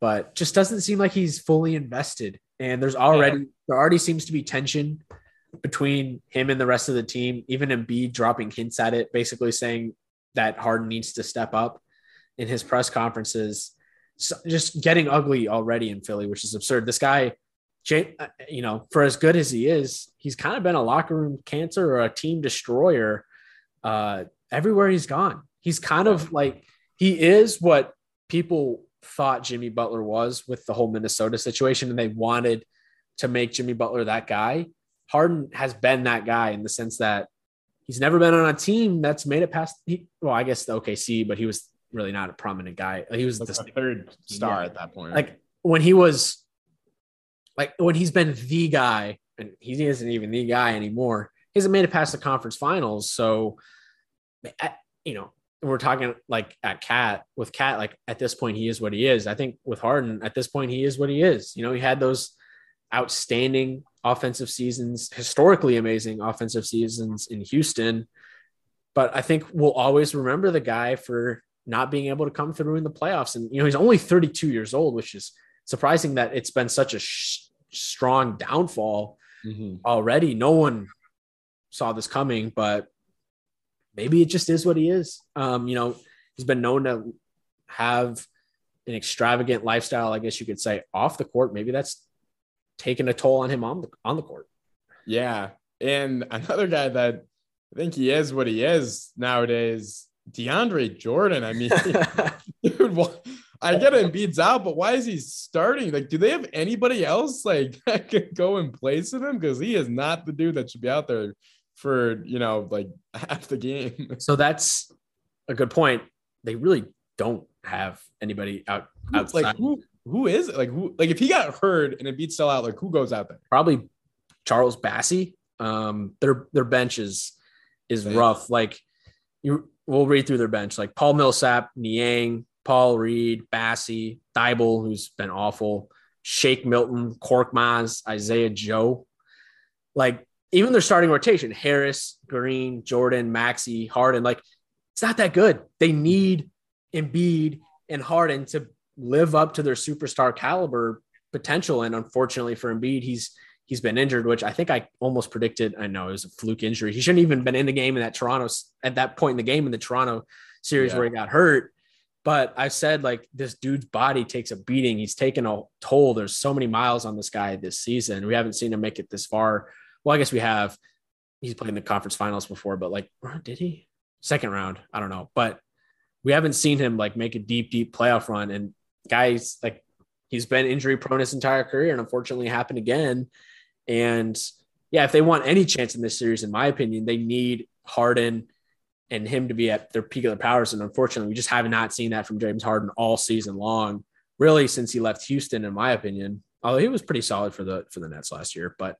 but just doesn't seem like he's fully invested. And there's already yeah. there already seems to be tension between him and the rest of the team. Even Embiid dropping hints at it, basically saying that Harden needs to step up in his press conferences. So just getting ugly already in Philly, which is absurd. This guy, uh, you know, for as good as he is, he's kind of been a locker room cancer or a team destroyer uh, everywhere he's gone. He's kind of like he is what people thought Jimmy Butler was with the whole Minnesota situation, and they wanted to make Jimmy Butler that guy. Harden has been that guy in the sense that he's never been on a team that's made it past. He, well, I guess the OKC, but he was really not a prominent guy. He was like the third star yeah. at that point. Like when he was, like when he's been the guy, and he isn't even the guy anymore. He hasn't made it past the conference finals. So, you know, we're talking like at KAT with KAT, like at this point, he is what he is. I think with Harden, at this point, he is what he is. You know, he had those outstanding offensive seasons, historically amazing offensive seasons in Houston. But I think we'll always remember the guy for not being able to come through in the playoffs. And, you know, he's only 32 years old, which is surprising that it's been such a sh- strong downfall mm-hmm. already. No one saw this coming, but maybe it just is what he is. Um, you know, he's been known to have an extravagant lifestyle, I guess you could say, off the court. Maybe that's taken a toll on him on the on the court. Yeah. And another guy that I think he is what he is nowadays, DeAndre Jordan. I mean, dude, what, I get Embiid's out, but why is he starting? Like, do they have anybody else like that could go in place of him? Because he is not the dude that should be out there for you know like half the game. So that's a good point. They really don't have anybody out outside. Like who who is it? Like who like if he got hurt and Embiid still out, like who goes out there? Probably Charles Bassey. Um, their their bench is is rough. Like you, we'll read through their bench. Like Paul Millsap, Niang, Paul Reed, Bassey, Thybulle, who's been awful, Shake Milton, Korkmaz, Isaiah Joe. Like even their starting rotation, Harris, Green, Jordan, Maxey, Harden. Like it's not that good. They need Embiid and Harden to live up to their superstar caliber potential. And unfortunately for Embiid, he's he's been injured, which I think I almost predicted. I know it was a fluke injury. He shouldn't even been in the game in that Toronto at that point in the game in the Toronto series yeah. where he got hurt. But I said like this dude's body takes a beating. He's taken a toll. There's so many miles on this guy this season. We haven't seen him make it this far. Well, I guess we have. He's played in the conference finals before, but like, did he? Second round, I don't know. But we haven't seen him like make a deep, deep playoff run. And guys like he's been injury prone his entire career and unfortunately happened again. And yeah, if they want any chance in this series, in my opinion, they need Harden and him to be at their peak of their powers. And unfortunately, we just have not seen that from James Harden all season long, really since he left Houston, in my opinion. Although he was pretty solid for the for the Nets last year, but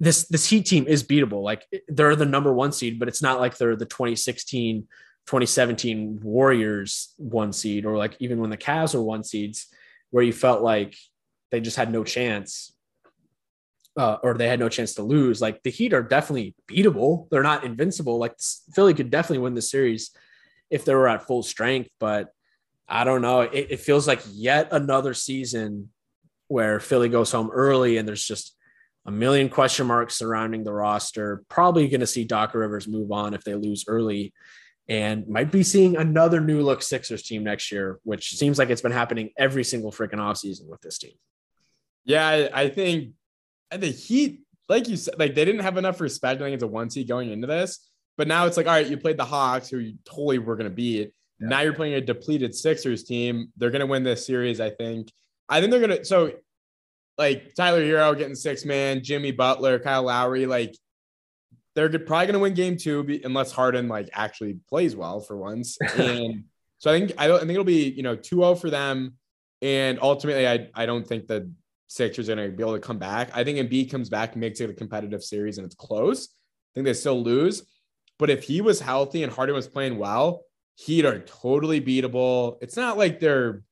this this Heat team is beatable. Like they're the number one seed, but it's not like they're the 2016 2017 Warriors one seed, or like even when the Cavs were one seeds, where you felt like they just had no chance, uh, or they had no chance to lose. Like the Heat are definitely beatable. They're not invincible. Like Philly could definitely win the series if they were at full strength, but I don't know. It, it feels like yet another season where Philly goes home early and there's just a million question marks surrounding the roster. Probably going to see Doc Rivers move on if they lose early and might be seeing another new look Sixers team next year, which seems like it's been happening every single freaking offseason with this team. Yeah, I, I think the Heat, like you said, like they didn't have enough respect. I think it's a one seed going into this, but now it's like, all right, you played the Hawks, who you totally were going to beat. Yeah. Now you're playing a depleted Sixers team. They're going to win this series, I think. I think they're going to. So like Tyler Herro getting six man, Jimmy Butler, Kyle Lowry, like they're probably going to win game two unless Harden like actually plays well for once. And so I think I, I think it'll be you know 2-0 for them. And ultimately, I I don't think the Sixers are going to be able to come back. I think Embiid comes back, makes it a competitive series, and it's close. I think they still lose. But if he was healthy and Harden was playing well, Heat are totally beatable. It's not like they're,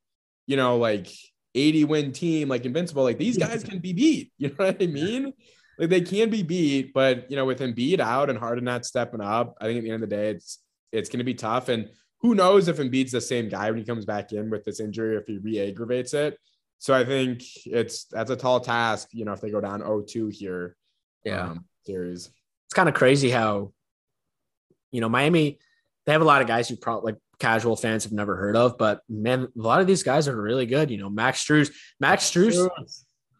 you know, like 80 win team, like invincible. Like these guys can be beat. You know what I mean? Like they can be beat, but you know, with Embiid out and Harden not stepping up, I think at the end of the day, it's it's going to be tough. And who knows if Embiid's the same guy when he comes back in with this injury, if he re-aggravates it. So I think it's that's a tall task, you know, if they go down 0-2 here. Yeah. Um, series. It's kind of crazy how, you know, Miami, they have a lot of guys who probably like casual fans have never heard of, but man, a lot of these guys are really good. You know, Max Strus, Max Strus,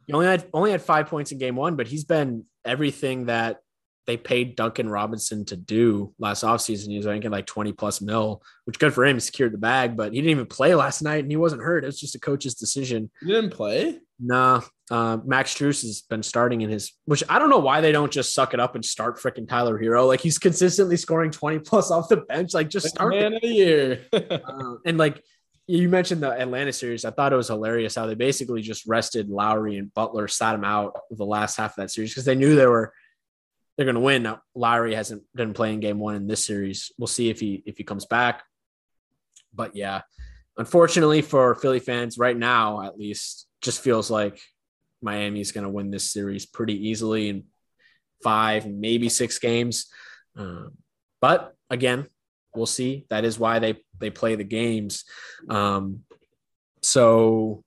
he only had only had five points in game one, but he's been everything that they paid Duncan Robinson to do last offseason. He was making like 20 plus mil, which good for him. He secured the bag, but he didn't even play last night and he wasn't hurt. It was just a coach's decision. He didn't play? Nah. Uh, Max Strus has been starting in his, which I don't know why they don't just suck it up and start freaking Tyler Herro. Like he's consistently scoring 20 plus off the bench. Like just start man of the year. uh, and like you mentioned the Atlanta series. I thought it was hilarious how they basically just rested Lowry and Butler, sat him out the last half of that series because they knew they were they're going to win. Now, Lowry hasn't been playing game one in this series. We'll see if he if he comes back. But yeah, unfortunately for Philly fans, right now at least, just feels like Miami's going to win this series pretty easily in five, maybe six games. Um, but again, we'll see. That is why they they play the games. Um, so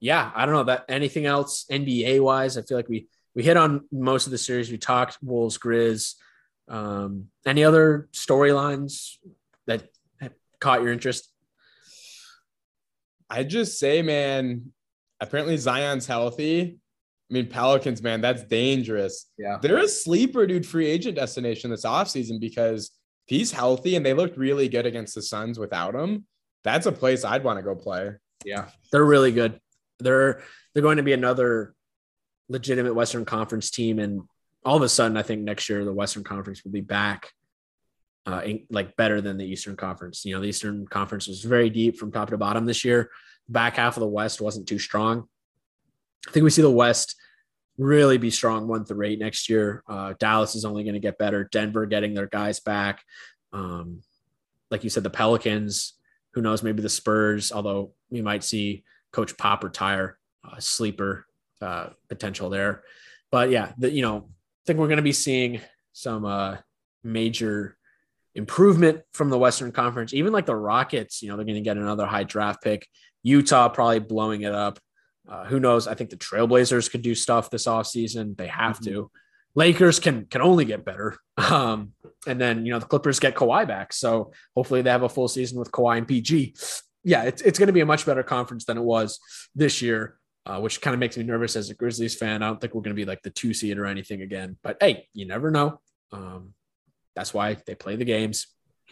yeah, I don't know that anything else NBA wise. I feel like we we hit on most of the series. We talked Wolves, Grizz. Um, any other storylines that caught your interest? I just say, man, apparently Zion's healthy. I mean, Pelicans, man, that's dangerous. Yeah. They're a sleeper, dude, free agent destination this offseason because if he's healthy and they looked really good against the Suns without him, that's a place I'd want to go play. Yeah. They're really good. They're they're going to be another legitimate Western Conference team, and all of a sudden, I think next year the Western Conference will be back, uh, in, like better than the Eastern Conference. You know, the Eastern Conference was very deep from top to bottom this year. Back half of the West wasn't too strong. I think we see the West really be strong one through eight next year. Uh, Dallas is only going to get better. Denver getting their guys back. Um, like you said, the Pelicans. Who knows? Maybe the Spurs. Although we might see Coach Pop retire, uh, sleeper uh, potential there. But yeah, the, you know, I think we're going to be seeing some uh, major improvement from the Western Conference. Even like the Rockets, you know, they're going to get another high draft pick. Utah probably blowing it up. Uh, who knows? I think the Trailblazers could do stuff this offseason. They have mm-hmm. to. Lakers can can only get better. Um, and then you know the Clippers get Kawhi back, so hopefully they have a full season with Kawhi and PG. Yeah, it's it's going to be a much better conference than it was this year uh, which kind of makes me nervous as a Grizzlies fan. I don't think we're going to be like the two seed or anything again, but hey, you never know. Um, that's why they play the games.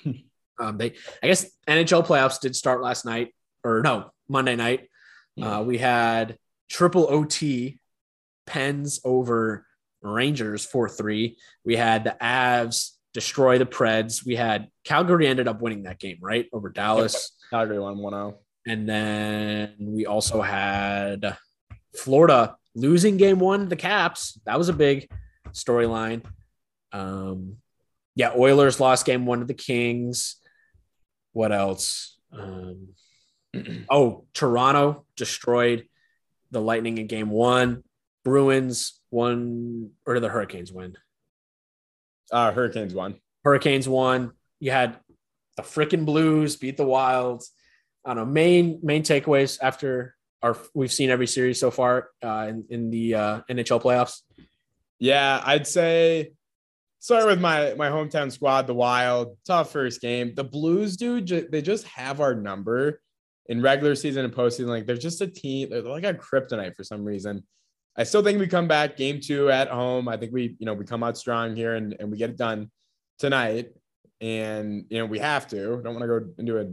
um, they, I guess, NHL playoffs did start last night, or no, Monday night. Uh, we had triple OT, Pens over Rangers four three. We had the Avs destroy the Preds. We had Calgary ended up winning that game, right? Over Dallas. Calgary won 1 0. And then we also had Florida losing game one, the Caps. That was a big storyline. Um, yeah, Oilers lost game one to the Kings. What else? Um, oh, Toronto destroyed the Lightning in game one. Bruins won, or did the Hurricanes win? Uh, Hurricanes won. Hurricanes won. You had the freaking Blues beat the Wilds. I don't know main main takeaways after our we've seen every series so far uh, in in the uh, NHL playoffs. Yeah, I'd say start with my my hometown squad, the Wild. Tough first game. The Blues, dude, they just have our number in regular season and postseason. Like they're just a team. They're like a kryptonite for some reason. I still think we come back game two at home. I think we, you know, we come out strong here and, and we get it done tonight. And, you know, we have to. Don't want to go into a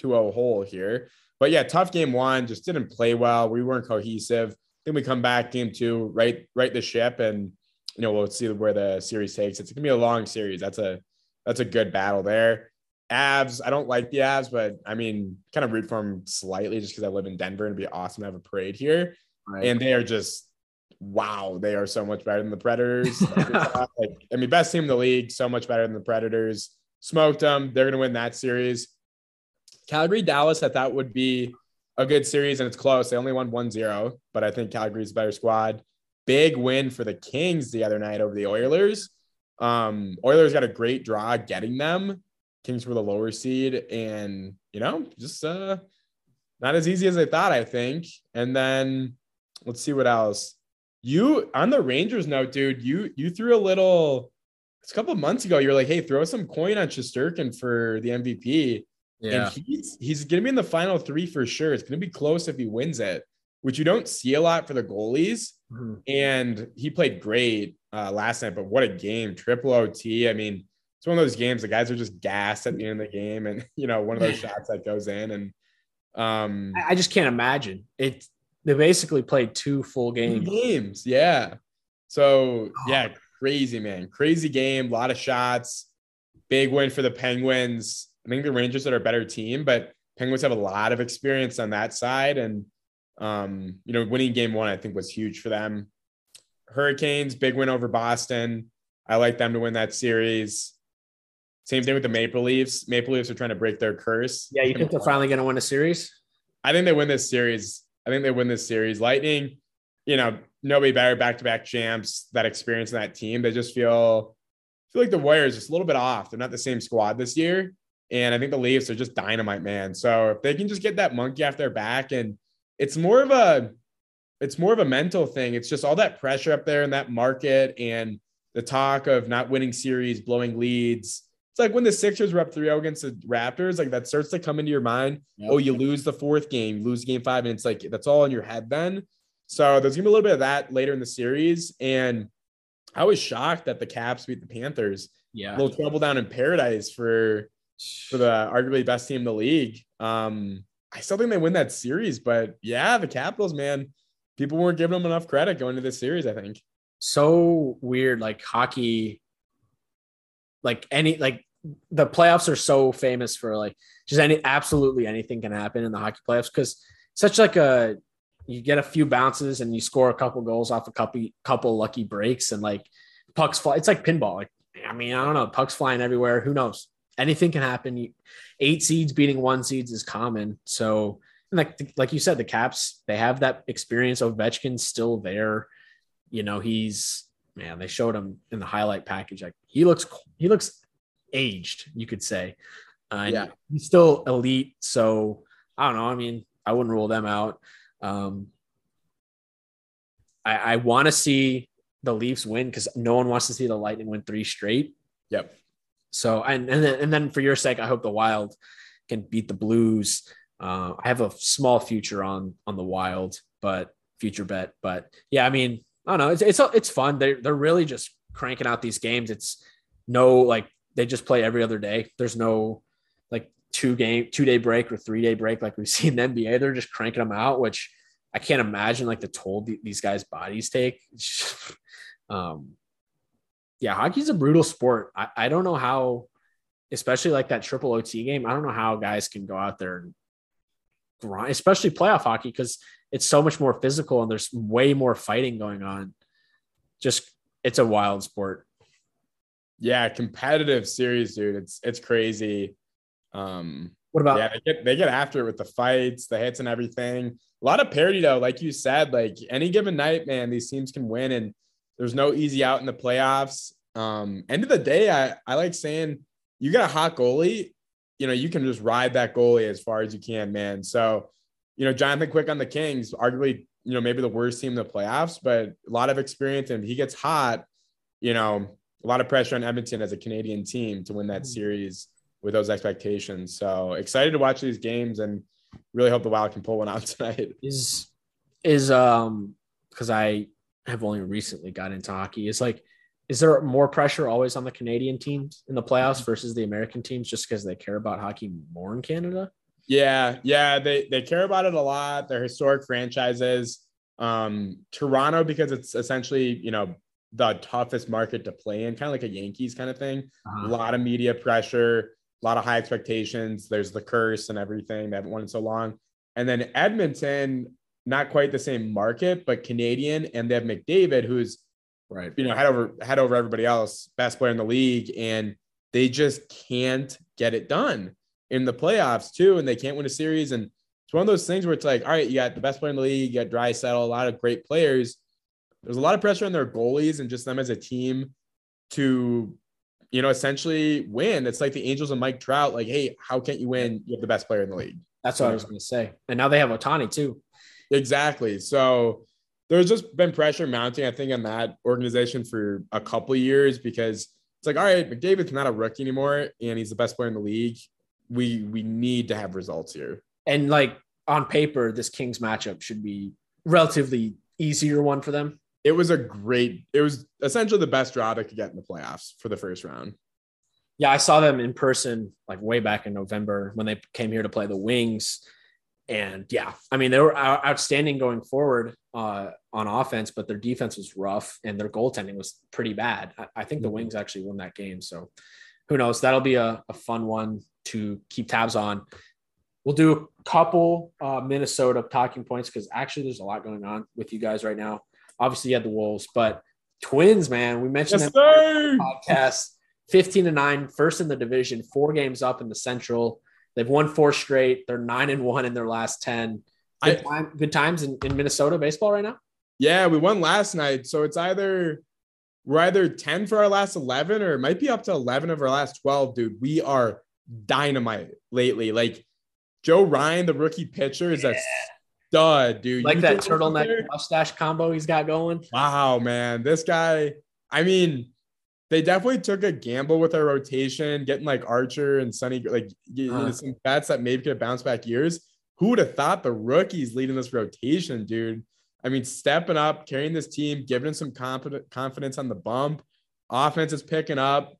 2-0 hole here. But yeah, tough game one, just didn't play well. We weren't cohesive. Then we come back game two, right, right the ship, and you know we'll see where the series takes. It's gonna be a long series. That's a that's a good battle there. Avs, I don't like the Avs, but I mean, kind of root for them slightly just because I live in Denver and it'd be awesome to have a parade here. Right. And they are just wow, they are so much better than the Predators. like, I mean, best team in the league, so much better than the Predators. Smoked them. They're gonna win that series. Calgary, Dallas, I thought would be a good series, and it's close. They only won 1-0, but I think Calgary's a better squad. Big win for the Kings the other night over the Oilers. Um, Oilers got a great draw getting them. Kings were the lower seed, and you know, just uh not as easy as I thought, I think. And then let's see what else. You on the Rangers note, dude, you you threw a little it's a couple months ago, you're like, hey, throw some coin on Shesterkin for the MVP. Yeah. And he's he's gonna be in the final three for sure. It's gonna be close if he wins it, which you don't see a lot for the goalies. Mm-hmm. And he played great uh, last night, but what a game! Triple OT. I mean, it's one of those games. The guys are just gassed at the end of the game, and you know, one of those shots that goes in, and um, I just can't imagine it. They basically played two full games. Games, yeah. So oh. yeah, crazy man, crazy game. A lot of shots. Big win for the Penguins. I think the Rangers are a better team, but Penguins have a lot of experience on that side, and um, you know, winning game one I think was huge for them. Hurricanes, big win over Boston. I like them to win that series. Same thing with the Maple Leafs. Maple Leafs are trying to break their curse. Yeah, you think they're finally going to win a series? I think they win this series. I think they win this series. Lightning, you know, nobody better back to back champs. That experience in that team, they just feel feel like the Warriors just a little bit off. They're not the same squad this year, and I think the Leafs are just dynamite, man. So if they can just get that monkey off their back, and it's more of a it's more of a mental thing. It's just all that pressure up there in that market and the talk of not winning series, blowing leads. It's like when the Sixers were up 3 0 against the Raptors, like that starts to come into your mind. Yep. Oh, you lose the fourth game, you lose game five, and it's like that's all in your head then. So there's gonna be a little bit of that later in the series. And I was shocked that the Caps beat the Panthers. Yeah. A little trouble down in paradise for for the arguably best team in the league. Um, I still think they win that series, but yeah, the Capitals, man, people weren't giving them enough credit going to this series, I think so weird. Like hockey, like any like the playoffs are so famous for like just any absolutely anything can happen in the hockey playoffs because such like a you get a few bounces and you score a couple goals off a couple couple lucky breaks and like pucks fly. It's like pinball. Like I mean, I don't know, pucks flying everywhere. Who knows? Anything can happen. Eight seeds beating one seeds is common. So, like like you said, the Caps they have that experience. Ovechkin's still there you know, he's man, they showed him in the highlight package. Like he looks, he looks aged, you could say. Uh, yeah, he's still elite. So I don't know. I mean, I wouldn't rule them out. Um, I, I want to see the Leafs win because no one wants to see the Lightning win three straight. Yep. So and and then, and then for your sake, I hope the Wild can beat the Blues. Uh, I have a small future on on the Wild, but future bet. But yeah, I mean, I don't know. It's it's it's fun. They're they're really just cranking out these games. It's no like they just play every other day. There's no like two game two day break or three day break like we see in the NBA. They're just cranking them out, which I can't imagine like the toll these guys' bodies take. um, yeah, hockey's a brutal sport. I, I don't know how, especially like that triple OT game. I don't know how guys can go out there and grind, especially playoff hockey, because it's so much more physical and there's way more fighting going on. Just it's a wild sport. Yeah, competitive series, dude. It's it's crazy. Um what about yeah, they get they get after it with the fights, the hits, and everything. A lot of parity though, like you said, like any given night, man, these teams can win, and there's no easy out in the playoffs. Um, end of the day, I I like saying you got a hot goalie, you know, you can just ride that goalie as far as you can, man. So you know, Jonathan Quick on the Kings, arguably, you know, maybe the worst team in the playoffs, but a lot of experience. And he gets hot, you know, a lot of pressure on Edmonton as a Canadian team to win that mm-hmm. series with those expectations. So excited to watch these games and really hope the Wild can pull one out tonight. Is is um because I have only recently got into hockey. Is like, is there more pressure always on the Canadian teams in the playoffs mm-hmm. versus the American teams just because they care about hockey more in Canada? Yeah, yeah, they they care about it a lot. They're historic franchises. Um, Toronto because it's essentially you know the toughest market to play in, kind of like a Yankees kind of thing. Uh-huh. A lot of media pressure, a lot of high expectations. There's the curse and everything. They haven't won in so long. And then Edmonton, not quite the same market, but Canadian, and they have McDavid, who's right, you know, head over head over everybody else, best player in the league, and they just can't get it done in the playoffs too, and they can't win a series. And it's one of those things where it's like, all right, you got the best player in the league, you got Draisaitl, a lot of great players. There's a lot of pressure on their goalies and just them as a team to, you know, essentially win. It's like the Angels and Mike Trout, like, hey, how can't you win? You have the best player in the league. That's what I was going to say. And now they have Ohtani too. Exactly. So there's just been pressure mounting, I think, on that organization for a couple years because it's like, all right, McDavid's not a rookie anymore, and he's the best player in the league. We we need to have results here. And like on paper, this Kings matchup should be relatively easier one for them. It was a great. It was essentially the best draw they could get in the playoffs for the first round. Yeah, I saw them in person like way back in November when they came here to play the Wings and yeah, I mean, they were outstanding going forward uh, on offense, but their defense was rough and their goaltending was pretty bad. I, I think the mm-hmm. Wings actually won that game. So who knows? That'll be a, a fun one to keep tabs on. We'll do a couple uh, Minnesota talking points because actually there's a lot going on with you guys right now. Obviously, you had the Wolves, but Twins, man, we mentioned yes, them podcast 15 to 9, first in the division, four games up in the Central. They've won four straight. They're nine and one in their last 10. Good, I, time, good times in, in Minnesota baseball right now? Yeah, we won last night. So it's either we're either 10 for our last 11 or it might be up to 11 of our last 12, dude. We are dynamite lately. Like Joe Ryan, the rookie pitcher, is yeah. a stud, dude. Like you that turtleneck mustache combo he's got going. Wow, man. This guy, I mean, they definitely took a gamble with their rotation, getting like Archer and Sonny, like uh. some bats that maybe could bounce back years. Who would have thought the rookies leading this rotation, dude? I mean, stepping up, carrying this team, giving them some confident confidence on the bump. Offense is picking up.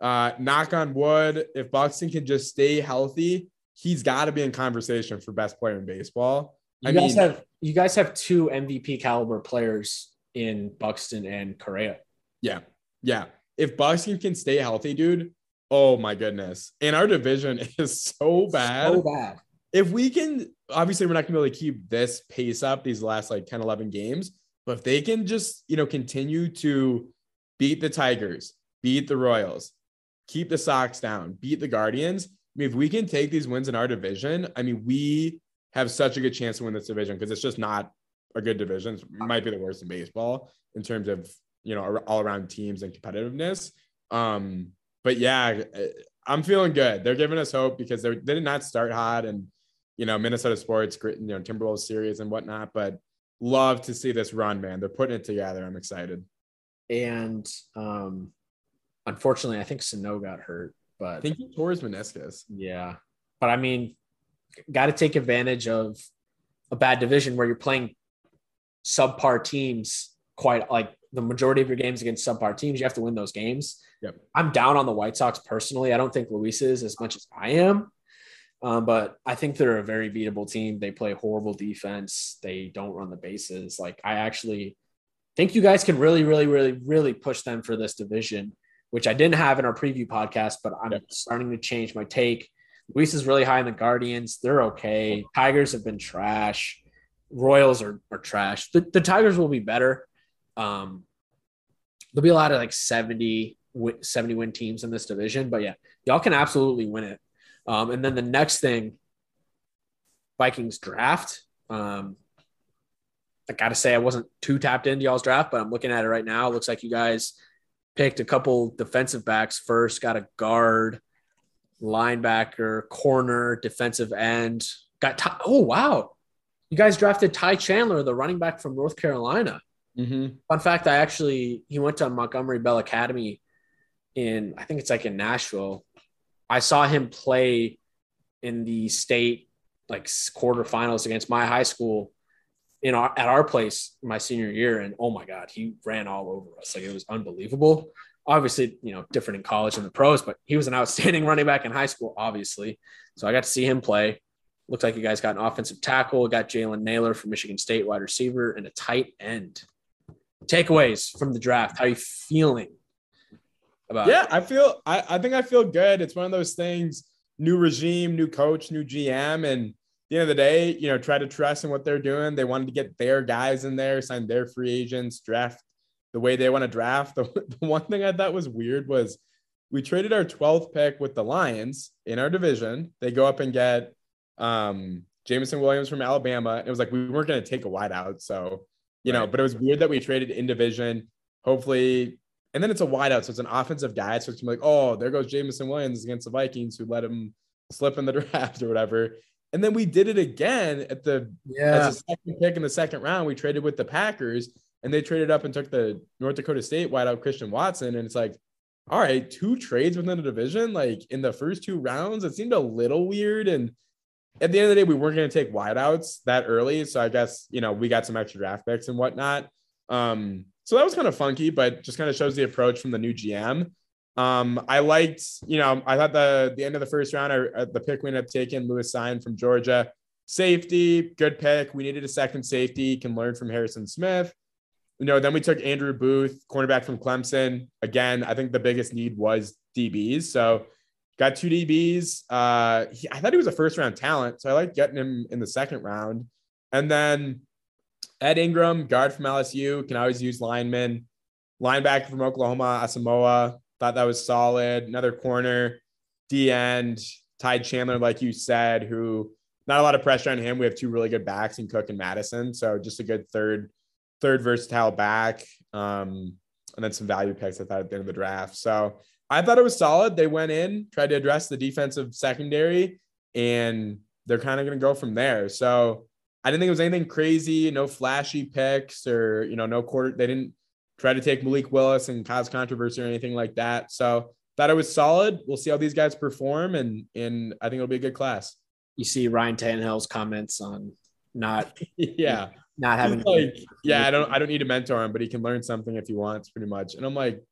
Uh, knock on wood, if Buxton can just stay healthy, he's got to be in conversation for best player in baseball. You I guys mean, have you guys have two MVP caliber players in Buxton and Correa. Yeah, yeah. If Buxton can stay healthy, dude, oh my goodness. And our division is so bad. So bad. If we can, obviously, we're not going to be able to keep this pace up these last like 10, 11 games. But if they can just, you know, continue to beat the Tigers, beat the Royals, keep the Sox down, beat the Guardians. I mean, if we can take these wins in our division, I mean, we have such a good chance to win this division because it's just not a good division. It might be the worst in baseball in terms of you know, all around teams and competitiveness. Um, but yeah, I'm feeling good. They're giving us hope because they did not start hot and, you know, Minnesota sports, you know, Timberwolves series and whatnot, but love to see this run, man. They're putting it together. I'm excited. And, um, unfortunately, I think Sano got hurt, but I think he tore his meniscus. Yeah. But I mean, got to take advantage of a bad division where you're playing subpar teams quite like the majority of your games against subpar teams, you have to win those games. Yep. I'm down on the White Sox personally. I don't think Luis is as much as I am. Um, but I think they're a very beatable team. They play horrible defense. They don't run the bases. Like I actually think you guys can really, really, really, really push them for this division, which I didn't have in our preview podcast, but I'm yep. starting to change my take. Luis is really high in the Guardians. They're okay. Tigers have been trash. Royals are, are trash. The, the Tigers will be better. Um, there'll be a lot of like 70, 70 win teams in this division, but yeah, y'all can absolutely win it. Um, and then the next thing, Vikings draft. Um, I got to say, I wasn't too tapped into y'all's draft, but I'm looking at it right now. It looks like you guys picked a couple defensive backs first, got a guard, linebacker, corner, defensive end. Got Ty- oh wow, you guys drafted Ty Chandler, the running back from North Carolina. Mm-hmm. Fun fact: I actually he went to Montgomery Bell Academy in I think it's like in Nashville. I saw him play in the state like quarterfinals against my high school in our at our place my senior year, and oh my god, he ran all over us. Like it was unbelievable. Obviously, you know, different in college and the pros, but he was an outstanding running back in high school, obviously. So I got to see him play. looks like you guys got an offensive tackle, got Jalen Nailor from Michigan State, wide receiver, and a tight end. Takeaways from the draft. How are you feeling about Yeah, it? I feel I, I think I feel good. It's one of those things, new regime, new coach, new GM. And the end of the day, you know, try to trust in what they're doing. They wanted to get their guys in there, sign their free agents, draft the way they want to draft. The, the one thing I thought was weird was we traded our 12th pick with the Lions in our division. They go up and get um, Jameson Williams from Alabama. It was like we weren't going to take a wideout. So, you right. know, but it was weird that we traded in division. Hopefully, and then it's a wideout. So it's an offensive guy. So it's like, oh, there goes Jameson Williams against the Vikings who let him slip in the draft or whatever. And then we did it again at the yeah. as a second pick in the second round. We traded with the Packers and they traded up and took the North Dakota State wideout Christian Watson. And it's like, all right, two trades within the division, like in the first two rounds, it seemed a little weird. And at the end of the day, we weren't going to take wideouts that early. So I guess, you know, we got some extra draft picks and whatnot. Um, so that was kind of funky, but just kind of shows the approach from the new GM. Um, I liked, you know, I thought the the end of the first round, or uh, the pick we ended up taking Lewis Cine from Georgia, safety, good pick. We needed a second safety, can learn from Harrison Smith. You know, then we took Andrew Booth, cornerback from Clemson. Again, I think the biggest need was DBs. So got two DBs. Uh, he, I thought he was a first round talent, so I like getting him in the second round. And then Ed Ingram, guard from LSU, can always use lineman. Linebacker from Oklahoma, Asamoah, thought that was solid. Another corner, D end, Ty Chandler, like you said, who not a lot of pressure on him. We have two really good backs in Cook and Madison, so just a good third, third versatile back. Um, and then some value picks I thought at the end of the draft. So I thought it was solid. They went in, tried to address the defensive secondary, and they're kind of going to go from there. So I didn't think it was anything crazy, no flashy picks or, you know, no quarter. They didn't try to take Malik Willis and cause controversy or anything like that. So thought it was solid. We'll see how these guys perform, and and I think it'll be a good class. You see Ryan Tannehill's comments on not yeah not having like yeah I don't I don't need to mentor him, but he can learn something if he wants, pretty much. And I'm like,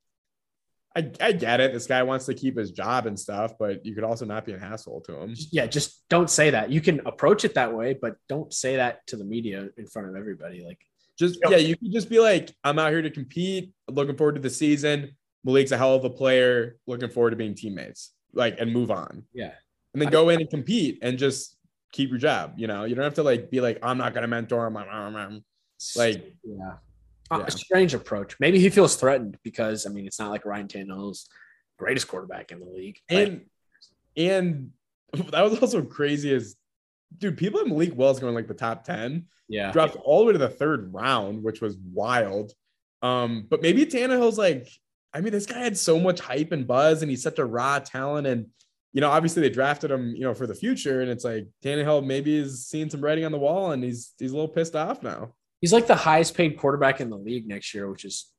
I, I get it. This guy wants to keep his job and stuff, but you could also not be an asshole to him. Yeah, just don't say that. You can approach it that way, but don't say that to the media in front of everybody. Like, just yeah, you can just be like, I'm out here to compete. Looking forward to the season. Malik's a hell of a player. Looking forward to being teammates. Like, and move on. Yeah, and then go in and compete and just keep your job. You know, you don't have to like be like, I'm not gonna mentor him. Like, yeah yeah. a strange approach. Maybe he feels threatened because I mean it's not like Ryan Tannehill's greatest quarterback in the league. And and that was also crazy as dude, people in Malik Willis going like the top 10. Yeah. Dropped all the way to the third round, which was wild. Um, but maybe Tannehill's like, I mean, this guy had so much hype and buzz, and he's such a raw talent. And you know, obviously they drafted him, you know, for the future. And it's like Tannehill maybe is seeing some writing on the wall and he's he's a little pissed off now. He's like the highest paid quarterback in the league next year, which is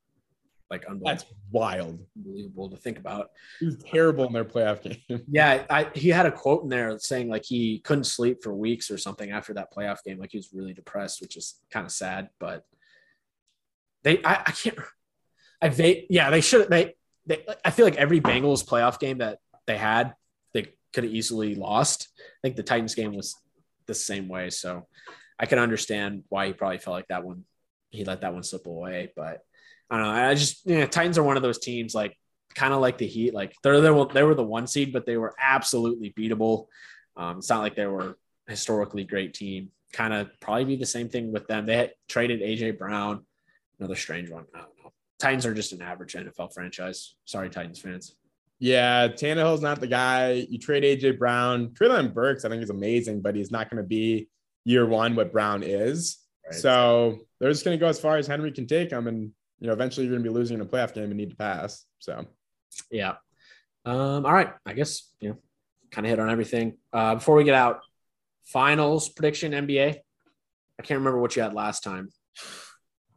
like unbelievable. That's wild. Unbelievable to think about. He was terrible in their playoff game. yeah, I, he had a quote in there saying like he couldn't sleep for weeks or something after that playoff game. Like he was really depressed, which is kind of sad. But they, I, I can't. I they yeah they should they they. I feel like every Bengals playoff game that they had, they could have easily lost. I think the Titans game was the same way. So I can understand why he probably felt like that one he let that one slip away. But I don't know. I just you know, Titans are one of those teams like kind of like the Heat. Like they're they were, they were the one seed, but they were absolutely beatable. Um, it's not like they were historically great team. Kind of probably be the same thing with them. They had traded AJ Brown, another strange one. I don't know. Titans are just an average NFL franchise. Sorry, Titans fans. Yeah, Tannehill's not the guy. You trade AJ Brown. Treylon Burks, I think, is amazing, but he's not going to be year one what Brown is. Right. So they're just going to go as far as Henry can take them, and you know eventually you're going to be losing in a playoff game and need to pass. So yeah. Um, all right, I guess you know kind of hit on everything. Uh, before we get out, finals prediction NBA. I can't remember what you had last time.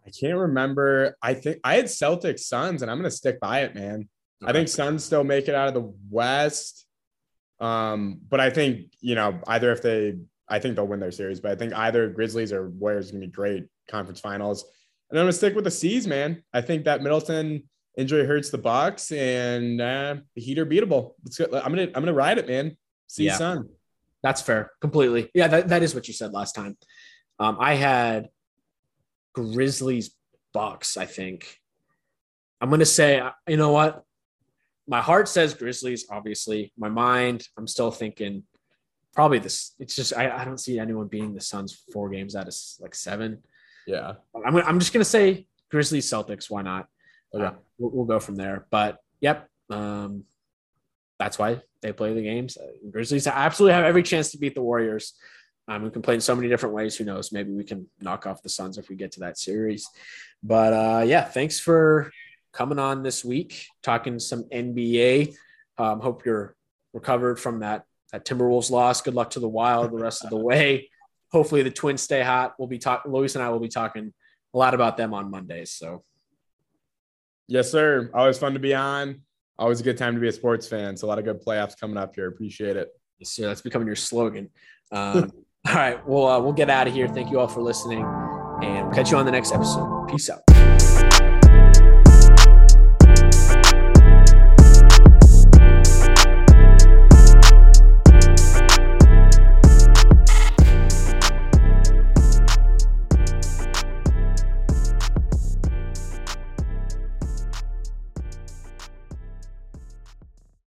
I can't remember. I think I had Celtics Suns, and I'm going to stick by it, man. Okay. I think Suns still make it out of the West. Um, but I think you know either if they I think they'll win their series, but I think either Grizzlies or Warriors going to be great conference finals. And I'm going to stick with the C's, man. I think that Middleton injury hurts the Bucks, and uh, the Heat are beatable. I'm gonna I'm gonna ride it, man. See yeah. Sun. That's fair. Completely. Yeah, that, that is what you said last time. Um, I had Grizzlies Bucks, I think. I'm going to say, you know what? My heart says Grizzlies, obviously. My mind, I'm still thinking probably this. It's just, I, I don't see anyone beating the Suns four games out of like seven. Yeah. I'm, I'm just going to say Grizzlies Celtics. Why not? Okay. Uh, we'll, we'll, go from there. But yep. Um, that's why they play the games. Uh, Grizzlies absolutely have every chance to beat the Warriors. Um, we can play in so many different ways. Who knows? Maybe we can knock off the Suns if we get to that series. But uh, yeah, thanks for coming on this week, talking some NBA. Um, hope you're recovered from that that Timberwolves loss. Good luck to the Wild the rest of the way. Hopefully the Twins stay hot. We'll be talking. Luis and I will be talking a lot about them on Mondays. So, yes, sir. Always fun to be on. Always a good time to be a sports fan. So a lot of good playoffs coming up here. Appreciate it. Yes, sir. That's becoming your slogan. Um, all right. Well, uh, we'll get out of here. Thank you all for listening, and we'll catch you on the next episode. Peace out.